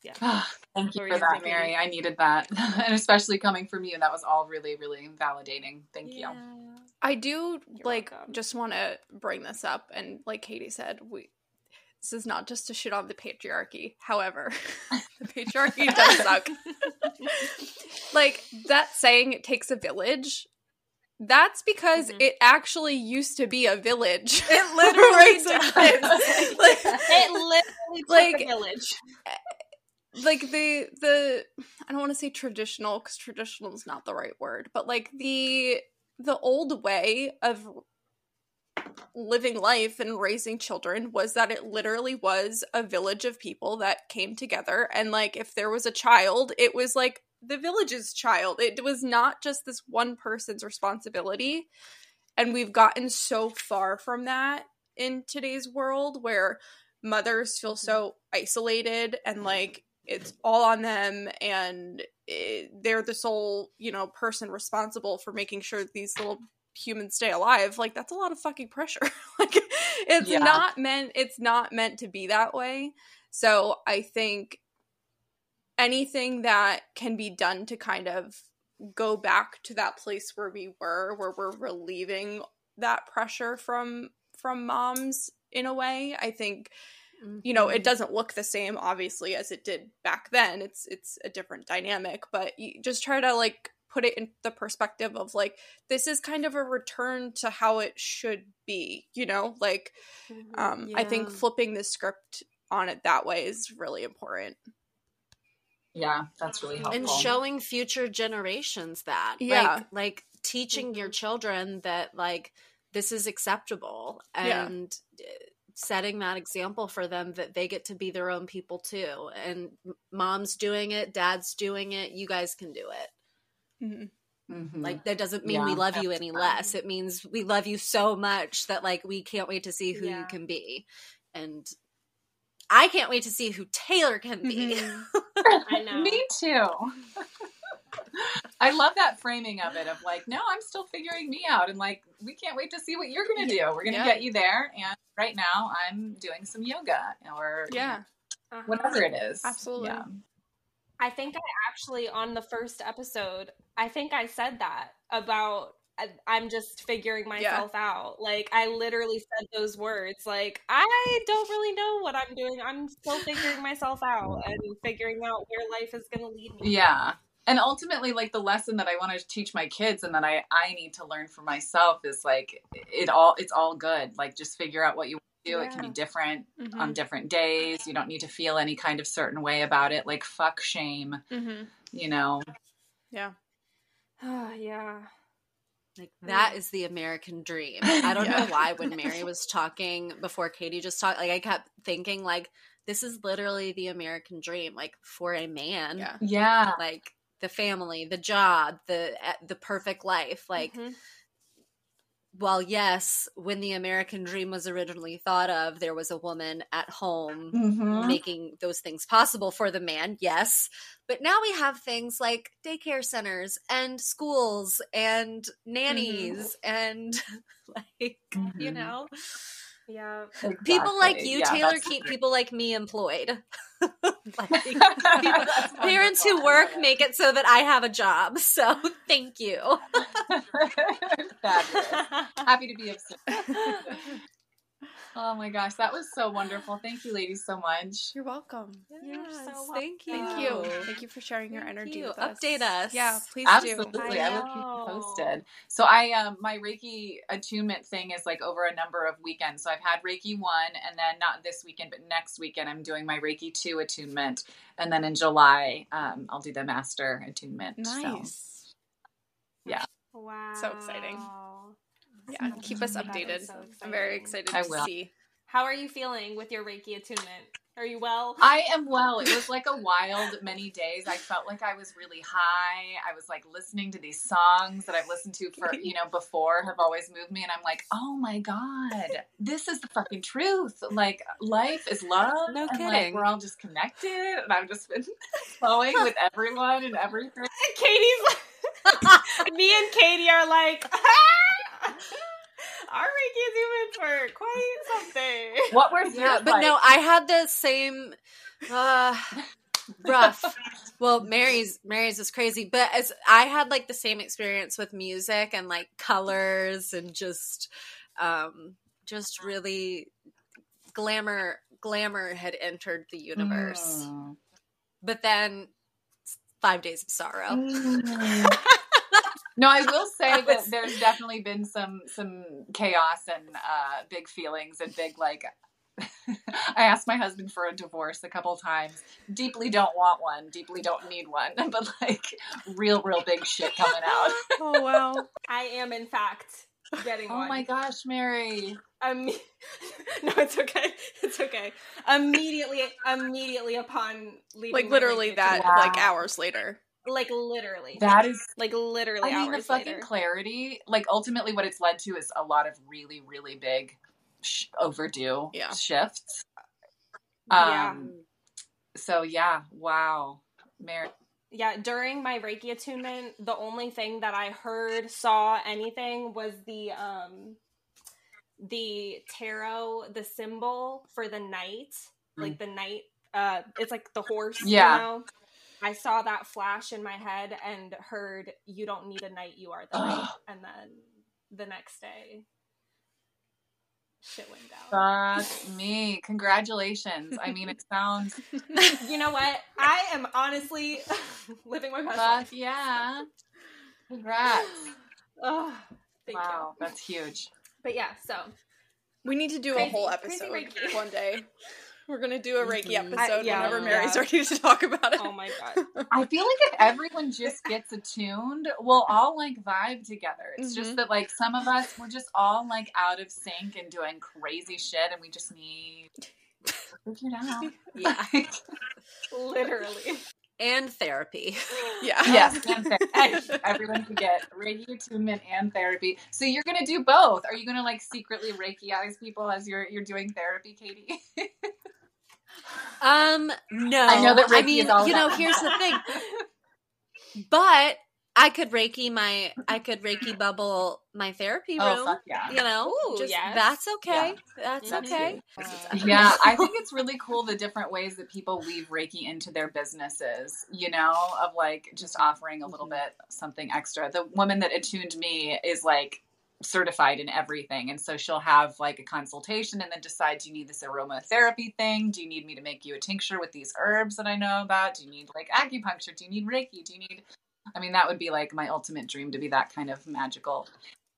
[SPEAKER 3] yeah. *sighs*
[SPEAKER 4] Thank you for that, Mary. I needed that. *laughs* and especially coming from you, that was all really, really validating. Thank yeah. you.
[SPEAKER 2] I do You're like welcome. just want to bring this up and like Katie said, we this is not just to shit on the patriarchy. However, *laughs* *laughs* the patriarchy does suck. *laughs* like that saying it takes a village. That's because mm-hmm. it actually used to be a village.
[SPEAKER 3] It literally does. like, it literally like, a village.
[SPEAKER 2] Like the the I don't want to say traditional because traditional is not the right word, but like the the old way of living life and raising children was that it literally was a village of people that came together. And like if there was a child it was like the village's child. It was not just this one person's responsibility. And we've gotten so far from that in today's world where mothers feel so isolated and like it's all on them and it, they're the sole you know person responsible for making sure these little humans stay alive like that's a lot of fucking pressure *laughs* like it's yeah. not meant it's not meant to be that way so i think anything that can be done to kind of go back to that place where we were where we're relieving that pressure from from moms in a way i think mm-hmm. you know it mm-hmm. doesn't look the same obviously as it did back then it's it's a different dynamic but you just try to like put it in the perspective of like this is kind of a return to how it should be you know like mm-hmm. um yeah. i think flipping the script on it that way is really important
[SPEAKER 4] yeah that's really helpful
[SPEAKER 1] and showing future generations that yeah like, like teaching mm-hmm. your children that like this is acceptable and yeah. setting that example for them that they get to be their own people too and mom's doing it dad's doing it you guys can do it Mm-hmm. Mm-hmm. Like that doesn't mean yeah, we love you any fun. less. It means we love you so much that like we can't wait to see who yeah. you can be. And I can't wait to see who Taylor can be.
[SPEAKER 3] Mm-hmm. *laughs* I know.
[SPEAKER 4] Me too. I love that framing of it of like, no, I'm still figuring me out and like we can't wait to see what you're gonna do. We're gonna yeah. get you there and right now I'm doing some yoga or
[SPEAKER 2] yeah.
[SPEAKER 4] Uh-huh. Whatever it is.
[SPEAKER 2] Absolutely. Yeah.
[SPEAKER 3] I think I actually on the first episode, I think I said that about I, I'm just figuring myself yeah. out. Like I literally said those words. Like I don't really know what I'm doing. I'm still figuring *sighs* myself out and figuring out where life is going to lead me.
[SPEAKER 4] Yeah. And ultimately like the lesson that I want to teach my kids and that I I need to learn for myself is like it all it's all good. Like just figure out what you do. Yeah. It can be different mm-hmm. on different days. You don't need to feel any kind of certain way about it. Like fuck shame. Mm-hmm. You know.
[SPEAKER 2] Yeah. *sighs*
[SPEAKER 3] yeah.
[SPEAKER 1] Like that is the American dream. *laughs* I don't yeah. know why when Mary *laughs* was talking before Katie just talked, like I kept thinking like this is literally the American dream, like for a man.
[SPEAKER 4] Yeah. Yeah.
[SPEAKER 1] Like the family, the job, the eh, the perfect life. Like mm-hmm well, yes, when the American dream was originally thought of, there was a woman at home mm-hmm. making those things possible for the man, yes. But now we have things like daycare centers and schools and nannies *laughs* mm-hmm. and like, mm-hmm. you know.
[SPEAKER 3] Yeah.
[SPEAKER 1] Exactly. *laughs* People like you, yeah, Taylor, keep people like me employed. *laughs* like, *laughs* people, parents who work make it so that I have a job. So thank you.
[SPEAKER 4] Happy to be of Oh my gosh, that was so wonderful. Thank you, ladies, so much.
[SPEAKER 2] You're welcome.
[SPEAKER 1] Yes, so thank you.
[SPEAKER 2] Thank you. Thank you for sharing thank your energy you. with
[SPEAKER 1] us. Update us.
[SPEAKER 2] Yeah, please
[SPEAKER 4] Absolutely. do. Absolutely. I, I will keep you posted. So I um my Reiki attunement thing is like over a number of weekends. So I've had Reiki 1 and then not this weekend but next weekend I'm doing my Reiki 2 attunement and then in July um I'll do the master attunement.
[SPEAKER 2] Nice.
[SPEAKER 4] So, yeah.
[SPEAKER 3] Wow.
[SPEAKER 2] So exciting yeah, keep us updated. So I'm very excited
[SPEAKER 4] I
[SPEAKER 2] to
[SPEAKER 4] will.
[SPEAKER 2] see.
[SPEAKER 3] How are you feeling with your Reiki attunement? Are you well?
[SPEAKER 4] I am well. It was like a wild many days. I felt like I was really high. I was like listening to these songs that I've listened to for, you know, before have always moved me. And I'm like, oh my God, this is the fucking truth. Like life is love.
[SPEAKER 1] No
[SPEAKER 4] and,
[SPEAKER 1] kidding.
[SPEAKER 4] Like, we're all just connected. And I've just been *laughs* flowing with everyone and everything. *laughs*
[SPEAKER 3] Katie's like, *laughs* me and Katie are like, our Reiki were quite something.
[SPEAKER 4] What were yeah,
[SPEAKER 1] but like? no, I had the same uh rough. well, Mary's Mary's is crazy, but as I had like the same experience with music and like colors and just um just really glamour glamour had entered the universe. Mm. But then 5 days of sorrow. Mm. *laughs*
[SPEAKER 4] No, I will *laughs* say that there's definitely been some some chaos and uh, big feelings and big like. *laughs* I asked my husband for a divorce a couple times. Deeply don't want one. Deeply don't need one. *laughs* But like real, real big shit coming out.
[SPEAKER 2] oh wow!
[SPEAKER 3] I am in fact getting
[SPEAKER 4] oh
[SPEAKER 3] one.
[SPEAKER 4] my gosh, Mary.
[SPEAKER 3] Um, no, it's okay. It's okay. Immediately, immediately upon leaving,
[SPEAKER 2] like literally that, wow. like hours later
[SPEAKER 3] like literally
[SPEAKER 4] that is
[SPEAKER 3] like literally
[SPEAKER 4] i mean the fucking
[SPEAKER 3] later.
[SPEAKER 4] clarity like ultimately what it's led to is a lot of really really big sh- overdue
[SPEAKER 2] yeah.
[SPEAKER 4] shifts
[SPEAKER 3] um yeah.
[SPEAKER 4] so yeah wow mary
[SPEAKER 3] yeah during my reiki attunement the only thing that i heard saw anything was the um the tarot the symbol for the knight mm. like the knight uh it's like the horse yeah you know? I saw that flash in my head and heard "You don't need a knight, you are the knight," *gasps* and then the next day, shit went
[SPEAKER 4] down. Fuck me! Congratulations. I mean, it *laughs* sounds.
[SPEAKER 3] you know what? I am honestly *laughs* living my best
[SPEAKER 4] Fuck
[SPEAKER 3] life.
[SPEAKER 4] yeah! Congrats. *sighs*
[SPEAKER 3] oh,
[SPEAKER 4] wow, you. that's huge.
[SPEAKER 3] But yeah, so
[SPEAKER 2] we need to do crazy, a whole episode one day. *laughs* We're gonna do a Reiki episode I, yeah, whenever Mary's yeah. ready to talk about it.
[SPEAKER 3] Oh my god! *laughs*
[SPEAKER 4] I feel like if everyone just gets attuned, we'll all like vibe together. It's mm-hmm. just that like some of us we're just all like out of sync and doing crazy shit, and we just need figure it out. *laughs*
[SPEAKER 1] Yeah, *laughs*
[SPEAKER 3] literally.
[SPEAKER 1] And therapy.
[SPEAKER 2] Yeah.
[SPEAKER 4] Yes. And therapy. Everyone can get Reiki attunement and therapy. So you're gonna do both. Are you gonna like secretly Reikiize people as you're you're doing therapy, Katie?
[SPEAKER 1] Um, no.
[SPEAKER 4] I know that Reiki
[SPEAKER 1] I mean, you know, here's the thing. *laughs* But I could Reiki my I could Reiki bubble my therapy room.
[SPEAKER 4] Oh, fuck yeah.
[SPEAKER 1] You know,
[SPEAKER 5] Ooh,
[SPEAKER 1] just,
[SPEAKER 5] yes.
[SPEAKER 1] that's okay.
[SPEAKER 4] Yeah.
[SPEAKER 1] That's okay.
[SPEAKER 4] yeah, I think *laughs* it's really cool the different ways that people weave Reiki into their businesses, you know, of like just offering a little bit something extra. The woman that attuned me is like certified in everything. And so she'll have like a consultation and then decide do you need this aromatherapy thing? Do you need me to make you a tincture with these herbs that I know about? Do you need like acupuncture? Do you need Reiki? Do you need I mean, that would be like my ultimate dream to be that kind of magical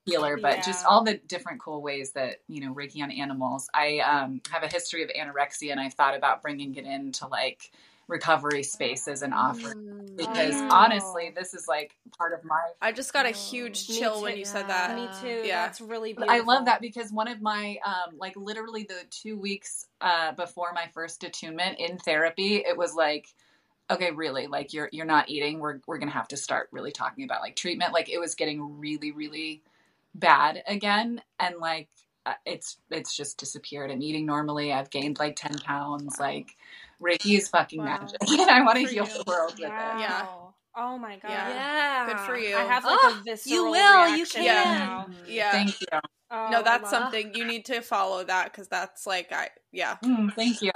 [SPEAKER 4] healer, but just all the different cool ways that, you know, Reiki on animals. I um, have a history of anorexia and I thought about bringing it into like recovery spaces and offering
[SPEAKER 1] Mm.
[SPEAKER 4] because
[SPEAKER 5] Oh.
[SPEAKER 4] honestly, this is like part of my
[SPEAKER 2] I just got a huge
[SPEAKER 5] Me
[SPEAKER 2] chill
[SPEAKER 5] too.
[SPEAKER 2] when you said that.
[SPEAKER 5] Me too.
[SPEAKER 2] Yeah.
[SPEAKER 5] That's really beautiful.
[SPEAKER 4] I love that because one of my um like literally the two weeks uh before my first attunement in therapy, it was like, okay, really, like you're you're not eating. We're we're gonna have to start really talking about like treatment. Like it was getting really, really bad again. And like uh, it's it's just disappeared. I'm eating normally. I've gained like ten pounds. Like Reiki is fucking
[SPEAKER 5] Wow.
[SPEAKER 4] magic. *laughs* and I want to heal
[SPEAKER 2] you.
[SPEAKER 4] the world with it.
[SPEAKER 2] Yeah.
[SPEAKER 5] Oh my god.
[SPEAKER 2] Yeah.
[SPEAKER 1] Yeah.
[SPEAKER 2] Good for you.
[SPEAKER 5] I have like
[SPEAKER 1] Oh,
[SPEAKER 5] a visceral
[SPEAKER 1] you will, you
[SPEAKER 5] reaction
[SPEAKER 2] can.
[SPEAKER 5] now.
[SPEAKER 2] Yeah.
[SPEAKER 4] Thank you.
[SPEAKER 5] Oh,
[SPEAKER 2] no, that's something you need to follow that because that's like I yeah.
[SPEAKER 4] Mm, thank you.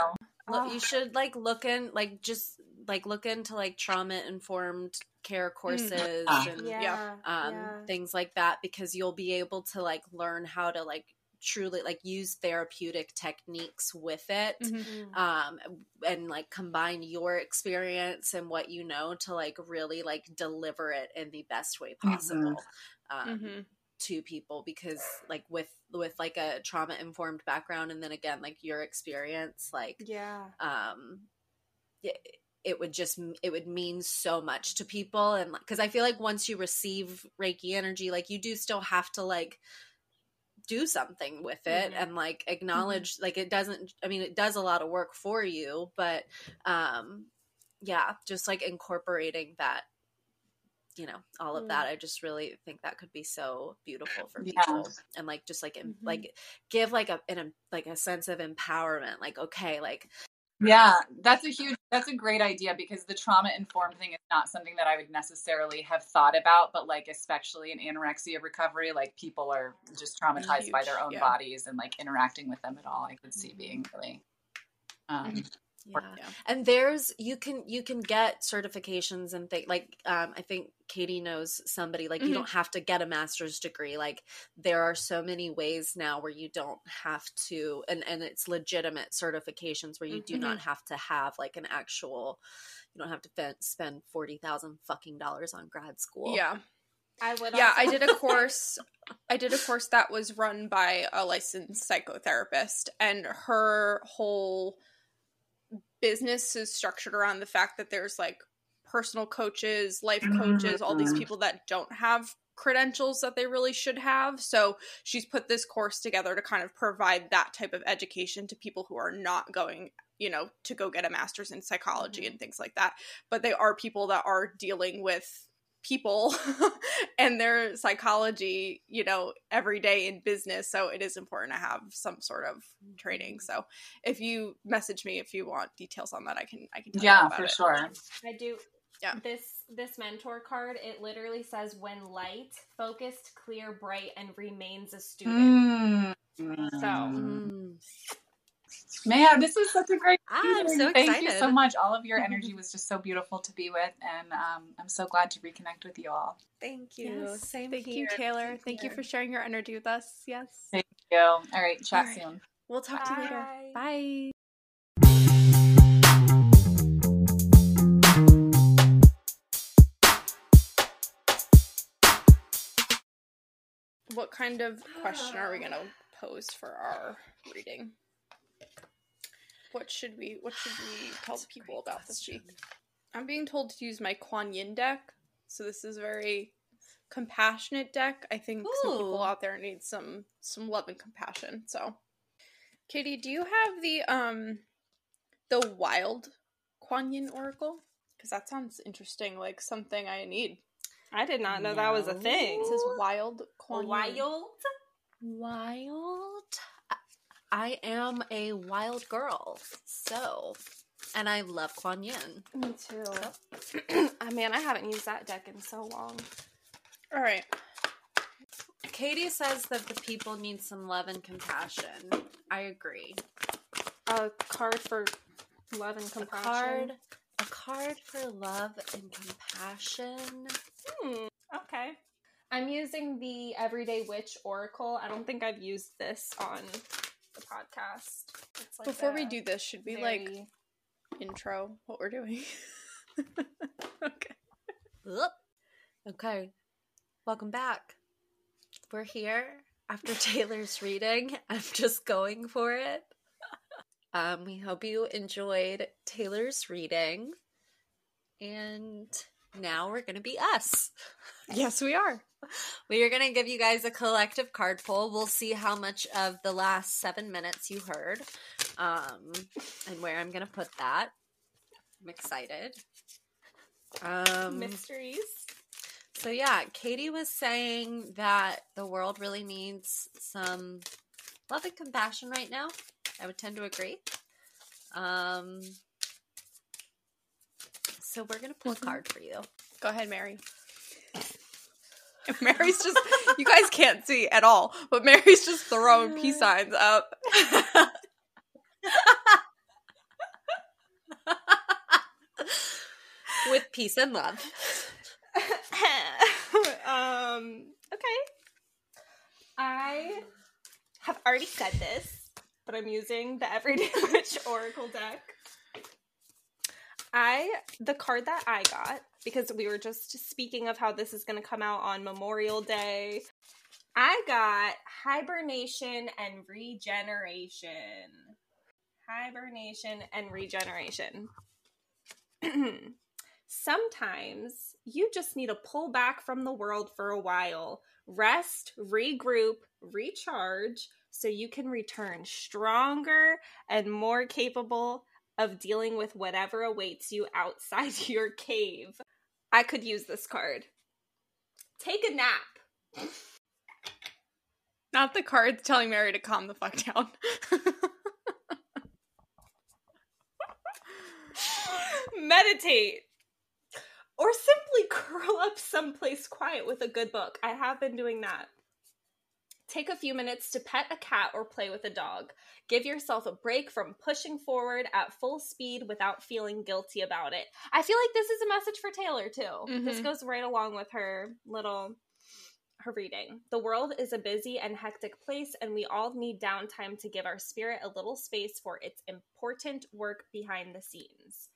[SPEAKER 1] Look,
[SPEAKER 5] Oh.
[SPEAKER 1] you should like look in like just like look into like trauma informed care courses
[SPEAKER 4] Ah.
[SPEAKER 1] and
[SPEAKER 5] Yeah.
[SPEAKER 1] um
[SPEAKER 5] yeah.
[SPEAKER 1] things like that because you'll be able to like learn how to like truly like use therapeutic techniques with it
[SPEAKER 2] Mhm.
[SPEAKER 5] Mm.
[SPEAKER 1] um and like combine your experience and what you know to like really like deliver it in the best way possible um
[SPEAKER 2] Mhm.
[SPEAKER 1] to people because like with with like a trauma informed background and then again like your experience like
[SPEAKER 5] Yeah.
[SPEAKER 1] um it, it would just it would mean so much to people and because i feel like once you receive reiki energy like you do still have to like do something with it
[SPEAKER 5] Mhm.
[SPEAKER 1] and like acknowledge like it doesn't i mean it does a lot of work for you but um yeah just like incorporating that you know all of
[SPEAKER 5] Mm.
[SPEAKER 1] that i just really think that could be so beautiful for
[SPEAKER 4] Yeah.
[SPEAKER 1] people and like just like
[SPEAKER 2] Mhm.
[SPEAKER 1] like give like a an, like a sense of empowerment like okay like
[SPEAKER 4] Yeah, that's a huge, that's a great idea because the trauma informed thing is not something that I would necessarily have thought about, but like, especially in anorexia recovery, like people are just traumatized by their own
[SPEAKER 2] yeah.
[SPEAKER 4] bodies and like interacting with them at all. I could see being really, um,
[SPEAKER 1] yeah.
[SPEAKER 2] Yeah.
[SPEAKER 1] and there's you can you can get certifications and things like um i think katie knows somebody like
[SPEAKER 2] Mhm.
[SPEAKER 1] you don't have to get a master's degree like there are so many ways now where you don't have to and and it's legitimate certifications where you do not have to have like an actual you don't have to fe- spend 40,000 fucking dollars on grad school
[SPEAKER 2] Yeah.
[SPEAKER 5] I would.
[SPEAKER 2] Yeah,
[SPEAKER 5] also-
[SPEAKER 2] I did a *laughs* course. I did a course that was run by a licensed psychotherapist, and her whole business is structured around the fact that there's like personal coaches, life coaches, all these
[SPEAKER 4] Mhm.
[SPEAKER 2] people that don't have credentials that they really should have. So she's put this course together to kind of provide that type of education to people who are not going, you know, to go get a master's in psychology
[SPEAKER 5] Mhm.
[SPEAKER 2] and things like that. But they are people that are dealing with people *laughs* and their psychology, you know, every day in business. So it is important to have some sort of training. So if you message me if you want details on that, I can I can tell you
[SPEAKER 4] yeah, for
[SPEAKER 2] it.
[SPEAKER 4] sure.
[SPEAKER 5] I do.
[SPEAKER 2] Yeah.
[SPEAKER 5] This this mentor card it literally says when light, focused, clear, bright, and remains a student.
[SPEAKER 4] Mm.
[SPEAKER 5] So-
[SPEAKER 1] Mm.
[SPEAKER 4] Man, this is such a great.
[SPEAKER 1] I'm
[SPEAKER 4] feeling.
[SPEAKER 1] so
[SPEAKER 4] Thank you so much. All of your *laughs* energy was just so beautiful to be with, and um, I'm so glad to reconnect with you all.
[SPEAKER 1] thank you
[SPEAKER 2] Yes.
[SPEAKER 1] same
[SPEAKER 2] Thank
[SPEAKER 1] here
[SPEAKER 2] you, Taylor.
[SPEAKER 1] Same
[SPEAKER 2] Thank you for sharing your energy with us. Yes.
[SPEAKER 4] Thank you. All right, chat
[SPEAKER 2] All right.
[SPEAKER 4] soon.
[SPEAKER 2] We'll talk to you later.
[SPEAKER 5] Bye.
[SPEAKER 2] Bye. What kind of question are we going *sighs* to pose for our reading? What should we what should we *sighs* tell
[SPEAKER 1] That's
[SPEAKER 2] people about this
[SPEAKER 1] question.
[SPEAKER 2] week? I'm being told to use my Kuan Yin deck. So this is a very compassionate deck. I think some people out there need some some love and compassion. So Katie, do you have the um the wild Kuan Yin Oracle? Because that sounds interesting, like something I need.
[SPEAKER 5] I did not know that was a thing.
[SPEAKER 2] It says wild Kuan Yin.
[SPEAKER 5] Wild.
[SPEAKER 1] Wild. I- I am a wild girl, so And I love Kuan Yin.
[SPEAKER 3] Me too. oh, *clears throat* man, I haven't used that deck in so long.
[SPEAKER 2] All right.
[SPEAKER 1] Katie says that the people need some love and compassion. I agree.
[SPEAKER 3] A card for love and compassion.
[SPEAKER 1] A
[SPEAKER 3] compassion.
[SPEAKER 1] card, a card for love and compassion.
[SPEAKER 3] Hmm. Okay. I'm using the Everyday Witch Oracle. I don't think I've used this on the podcast. It's like
[SPEAKER 2] Before we do this, should we like intro what we're doing? *laughs* okay.
[SPEAKER 1] Oop. Okay. Welcome back. We're here after *laughs* Taylor's reading. I'm just going for it. *laughs* Um, we hope you enjoyed Taylor's reading. And now we're going to be us.
[SPEAKER 2] Yes, we are.
[SPEAKER 1] We are going to give you guys a collective card pull. We'll see how much of the last seven minutes you heard um, and where I'm going to put that. I'm excited. Um,
[SPEAKER 3] mysteries.
[SPEAKER 1] so yeah, Katie was saying that the world really needs some love and compassion right now. I would tend to agree. Um, so we're gonna pull a card for you.
[SPEAKER 2] Go ahead, Mary. *laughs* Mary's just you guys can't see at all, but Mary's just throwing peace *laughs* signs up. *laughs*
[SPEAKER 1] With peace and love.
[SPEAKER 3] um. Okay. I have already said this, but I'm using the Everyday Witch Oracle deck. I the card that I got because we were just speaking of how this is going to come out on Memorial Day. I got hibernation and regeneration. Hibernation and regeneration. *clears throat* Sometimes you just need to pull back from the world for a while, rest, regroup, recharge, so you can return stronger and more capable of dealing with whatever awaits you outside *laughs* your cave. I could use this card. Take a nap. *laughs*
[SPEAKER 2] Not the cards telling Mary to calm the fuck down. *laughs*
[SPEAKER 3] Meditate. Or simply curl up someplace quiet with a good book. I have been doing that. Take a few minutes to pet a cat or play with a dog. Give yourself a break from pushing forward at full speed without feeling guilty about it. I feel like this is a message for Taylor too. This
[SPEAKER 2] Mhm.
[SPEAKER 3] goes right along with her little her reading. The world is a busy and hectic place and we all need downtime to give our spirit a little space for its important work behind the scenes.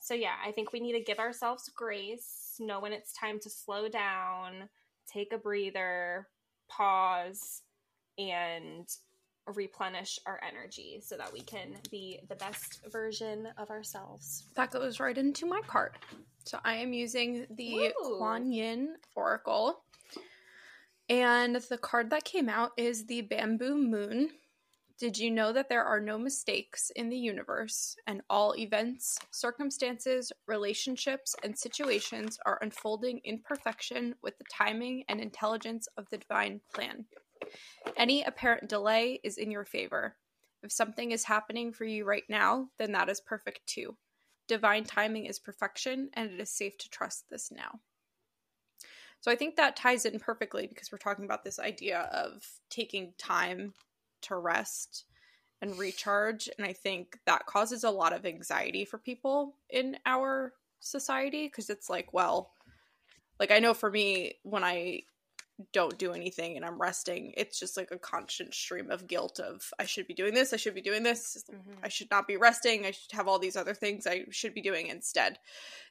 [SPEAKER 3] So yeah, I think we need to give ourselves grace, know when it's time to slow down, take a breather, pause, and replenish our energy so that we can be the best version of ourselves.
[SPEAKER 2] that goes right into my card. So I am using the
[SPEAKER 3] Woo.
[SPEAKER 2] Kuan Yin Oracle. And the card that came out is the Bamboo Moon. Did you know that there are no mistakes in the universe and all events, circumstances, relationships, and situations are unfolding in perfection with the timing and intelligence of the divine plan? Any apparent delay is in your favor. If something is happening for you right now, then that is perfect too. Divine timing is perfection, and it is safe to trust this now. So I think that ties in perfectly because we're talking about this idea of taking time to rest and recharge. And I think that causes a lot of anxiety for people in our society because it's like, well, like I know for me, when I don't do anything and I'm resting, it's just like a constant stream of guilt of I should be doing this, I should be doing this, mm-hmm. I should not be resting, I should have all these other things I should be doing instead.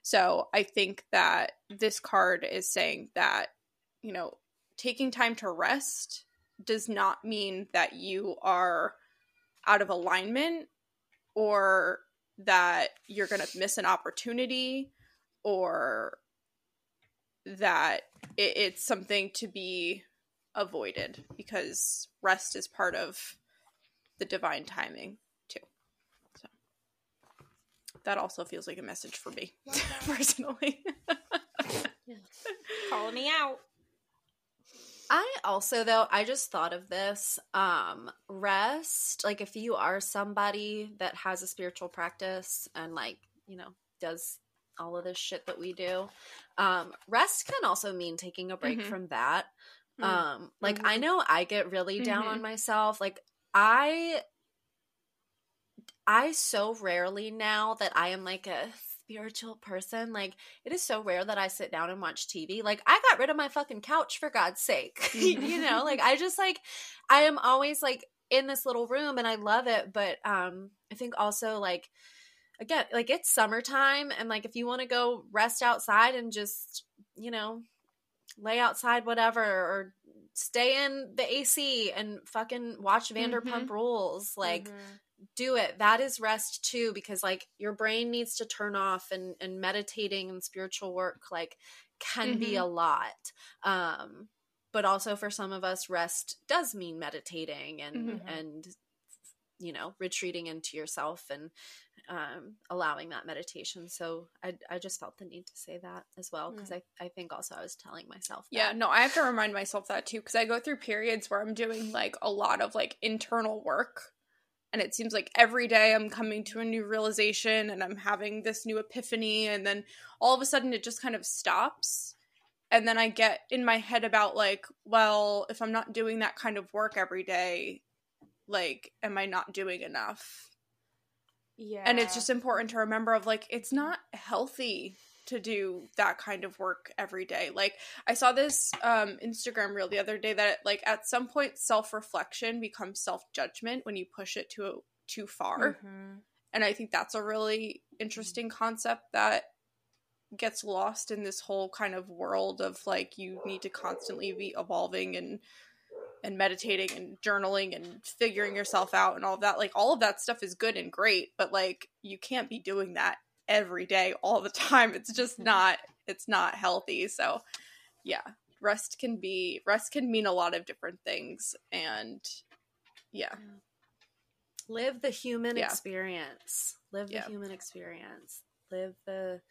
[SPEAKER 2] So I think that this card is saying that, you know, taking time to rest does not mean that you are out of alignment or that you're going to miss an opportunity or that it, it's something to be avoided because rest is part of the divine timing too. So that also feels like a message for me *laughs* personally. *laughs*
[SPEAKER 3] Calling me out.
[SPEAKER 1] I also though I just thought of this um rest like if you are somebody that has a spiritual practice and like you know does all of this shit that we do um rest can also mean taking a break
[SPEAKER 2] Mhm.
[SPEAKER 1] from that
[SPEAKER 2] Mm.
[SPEAKER 1] um like I
[SPEAKER 2] Mhm.
[SPEAKER 1] know I get really down on myself like I I so rarely now that I am like a spiritual person. Like it is so rare that I sit down and watch TV. Like I got rid of my fucking couch for God's sake. *laughs* You know, like I just like I am always like in this little room and I love it, but um I think also like again, like it's summertime and like if you want to go rest outside and just, you know, lay outside whatever or stay in the AC and fucking watch Vanderpump Rules like
[SPEAKER 5] Mhm.
[SPEAKER 1] Do it that is rest too because like your brain needs to turn off and and meditating and spiritual work like can be
[SPEAKER 2] Mhm.
[SPEAKER 1] a lot um but also for some of us rest does mean meditating and
[SPEAKER 2] Mhm.
[SPEAKER 1] and you know retreating into yourself and um allowing that meditation so i i just felt the need to say that as well because i i think also i was telling myself
[SPEAKER 2] Yeah, no, I have to remind myself that too because I go through periods where I'm doing like a lot of like internal work. And it seems like every day I'm coming to a new realization and I'm having this new epiphany. And then all of a sudden it just kind of stops. And then I get in my head about like, well, if I'm not doing that kind of work every day, like, am I not doing enough?
[SPEAKER 5] Yeah.
[SPEAKER 2] and it's just important to remember of like it's not healthy to do that kind of work every day. Like i saw this um instagram reel the other day that like at some point self-reflection becomes self-judgment when you push it to too far.
[SPEAKER 5] Mhm.
[SPEAKER 2] and i think that's a really interesting concept that gets lost in this whole kind of world of like you need to constantly be evolving and and meditating and journaling and figuring yourself out and all of that. Like all of that stuff is good and great but like you can't be doing that every day all the time. It's just not it's not healthy. So yeah rest can be rest can mean a lot of different things. And yeah.
[SPEAKER 1] Live the human
[SPEAKER 2] Yeah.
[SPEAKER 1] experience. Live the
[SPEAKER 2] Yeah.
[SPEAKER 1] human experience. Live the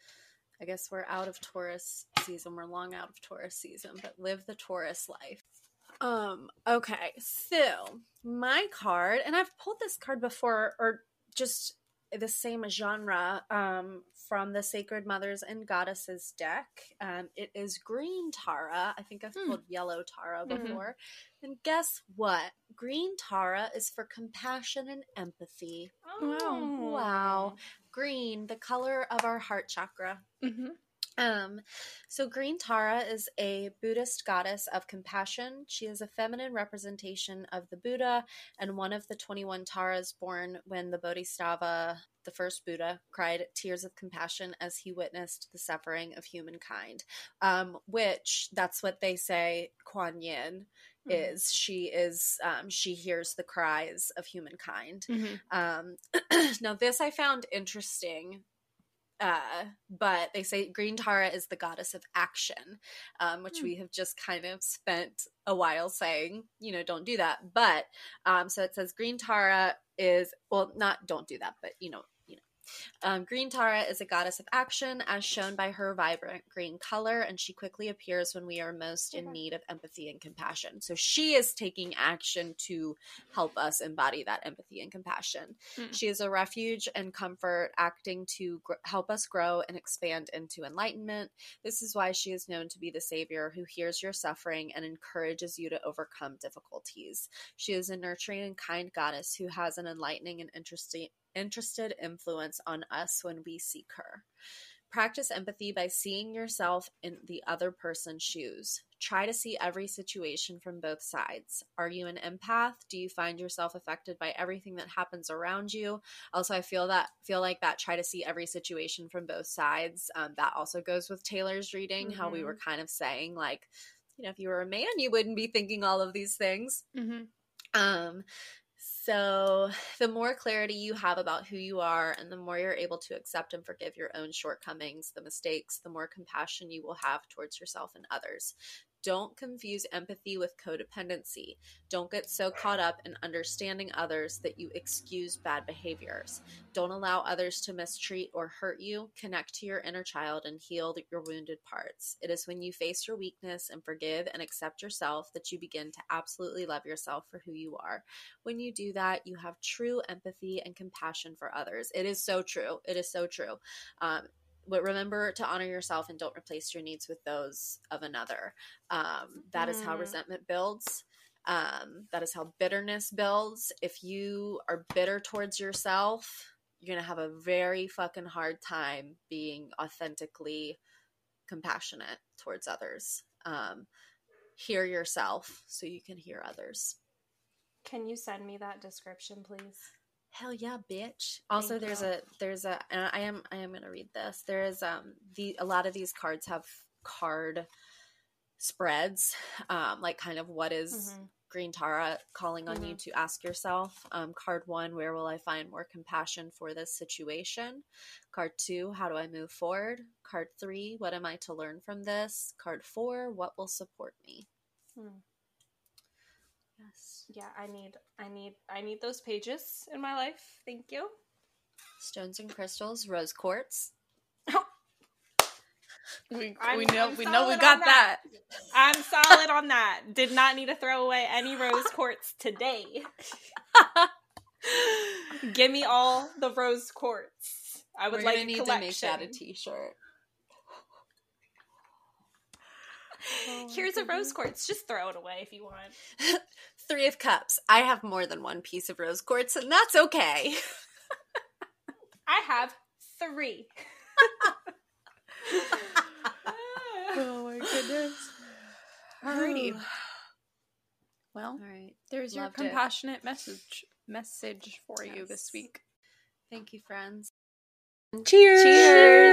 [SPEAKER 1] i guess we're out of taurus season. We're long out of taurus season but live the taurus life. Um okay. So my card and i've pulled this card before or just the same genre um from the sacred mothers and goddesses deck um it is green tara i think i've
[SPEAKER 2] Hmm.
[SPEAKER 1] pulled yellow tara
[SPEAKER 2] Mhm.
[SPEAKER 1] before and guess what green tara is for compassion and empathy
[SPEAKER 2] Wow.
[SPEAKER 1] Wow. green the color of our heart chakra
[SPEAKER 2] hmm
[SPEAKER 1] um, so Green Tara is a Buddhist goddess of compassion. She is a feminine representation of the Buddha and one of the 21 Taras born when the Bodhisattva, the first Buddha, cried tears of compassion as he witnessed the suffering of humankind. Um, which that's what they say Kuan Yin is. She is um, she hears the cries of humankind.
[SPEAKER 2] hmm
[SPEAKER 1] Um, *clears throat* now, this I found interesting, uh, but they say Green Tara is the goddess of action, um, which
[SPEAKER 2] Hmm.
[SPEAKER 1] we have just kind of spent a while saying, you know, don't do that. But um, so it says Green Tara is well, not don't do that, but you know. Um, green Tara is a goddess of action, as shown by her vibrant green color, and she quickly appears when we are most in need of empathy and compassion. So she is taking action to help us embody that empathy and compassion.
[SPEAKER 2] Mm.
[SPEAKER 1] She is a refuge and comfort, acting to gr- help us grow and expand into enlightenment. This is why she is known to be the savior who hears your suffering and encourages you to overcome difficulties. She is a nurturing and kind goddess who has an enlightening and interesting interested influence on us when we seek her. Practice empathy by seeing yourself in the other person's shoes. Try to see every situation from both sides. Are you an empath? Do you find yourself affected by everything that happens around you? Also, I feel that feel like that try to see every situation from both sides. Um, that also goes with Taylor's reading, how we were kind of saying like, you know, if you were a man, you wouldn't be thinking all of these things.
[SPEAKER 2] hmm
[SPEAKER 1] Um, so the more clarity you have about who you are and the more you're able to accept and forgive your own shortcomings, the mistakes, the more compassion you will have towards yourself and others. Don't confuse empathy with codependency. Don't get so caught up in understanding others that you excuse bad behaviors. Don't allow others to mistreat or hurt you. Connect to your inner child and heal your wounded parts. It is when you face your weakness and forgive and accept yourself that you begin to absolutely love yourself for who you are. When you do that, you have true empathy and compassion for others. It is so true. It is so true. Um, but remember to honor yourself and don't replace your needs with those of another. Um, that mm. is how mm. resentment builds. Um, that is how bitterness builds. If you are bitter towards yourself, you're going to have a very fucking hard time being authentically compassionate towards others. Um, hear yourself so you can hear others.
[SPEAKER 3] Can you send me that description, please?
[SPEAKER 1] Hell yeah, bitch. Also, there's a there's a and I am I am gonna read this. There is um the a lot of these cards have card spreads, um, like kind of what is mm-hmm. Green Tara calling on mm-hmm. you to ask yourself. Um, card one, where will I find more compassion for this situation? Card two, how do I move forward? Card three, what am I to learn from this? Card four, what will support me? Hmm.
[SPEAKER 3] Yes. Yeah, I need I need I need those pages in my life. Thank you.
[SPEAKER 1] Stones and crystals, rose quartz. *laughs*
[SPEAKER 2] we I'm, we know I'm we know we got that. that.
[SPEAKER 3] I'm solid on that. Did not need to throw away any rose quartz today. *laughs* Give me all the rose quartz. I would We're like need collection. to make that
[SPEAKER 1] a t-shirt.
[SPEAKER 3] Oh Here's a rose quartz. Just throw it away if you want. *laughs*
[SPEAKER 1] Three of Cups. I have more than one piece of rose quartz, and that's okay. *laughs*
[SPEAKER 3] I have three. *laughs*
[SPEAKER 2] oh my goodness. Alrighty. Well, all right. There's Loved your compassionate it. message message for yes. you this week.
[SPEAKER 1] Thank you, friends.
[SPEAKER 2] Cheers. Cheers.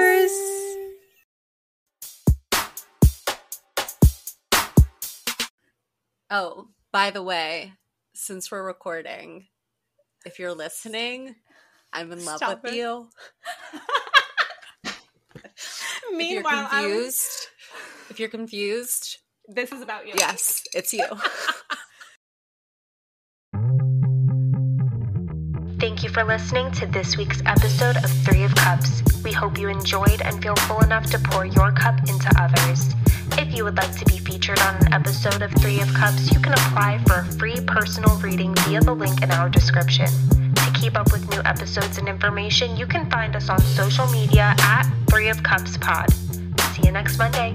[SPEAKER 1] Oh, by the way, since we're recording, if you're listening, I'm in love Stop with it. you.
[SPEAKER 3] Meanwhile, *laughs*
[SPEAKER 1] if you're confused, if you're confused,
[SPEAKER 3] this is about you.
[SPEAKER 1] Yes, it's you. *laughs*
[SPEAKER 6] Thank you for listening to this week's episode of Three of Cups. We hope you enjoyed and feel full enough to pour your cup into others. If you would like to be featured on an episode of Three of Cups, you can apply for a free personal reading via the link in our description. To keep up with new episodes and information, you can find us on social media at Three of Cups Pod. See you next Monday.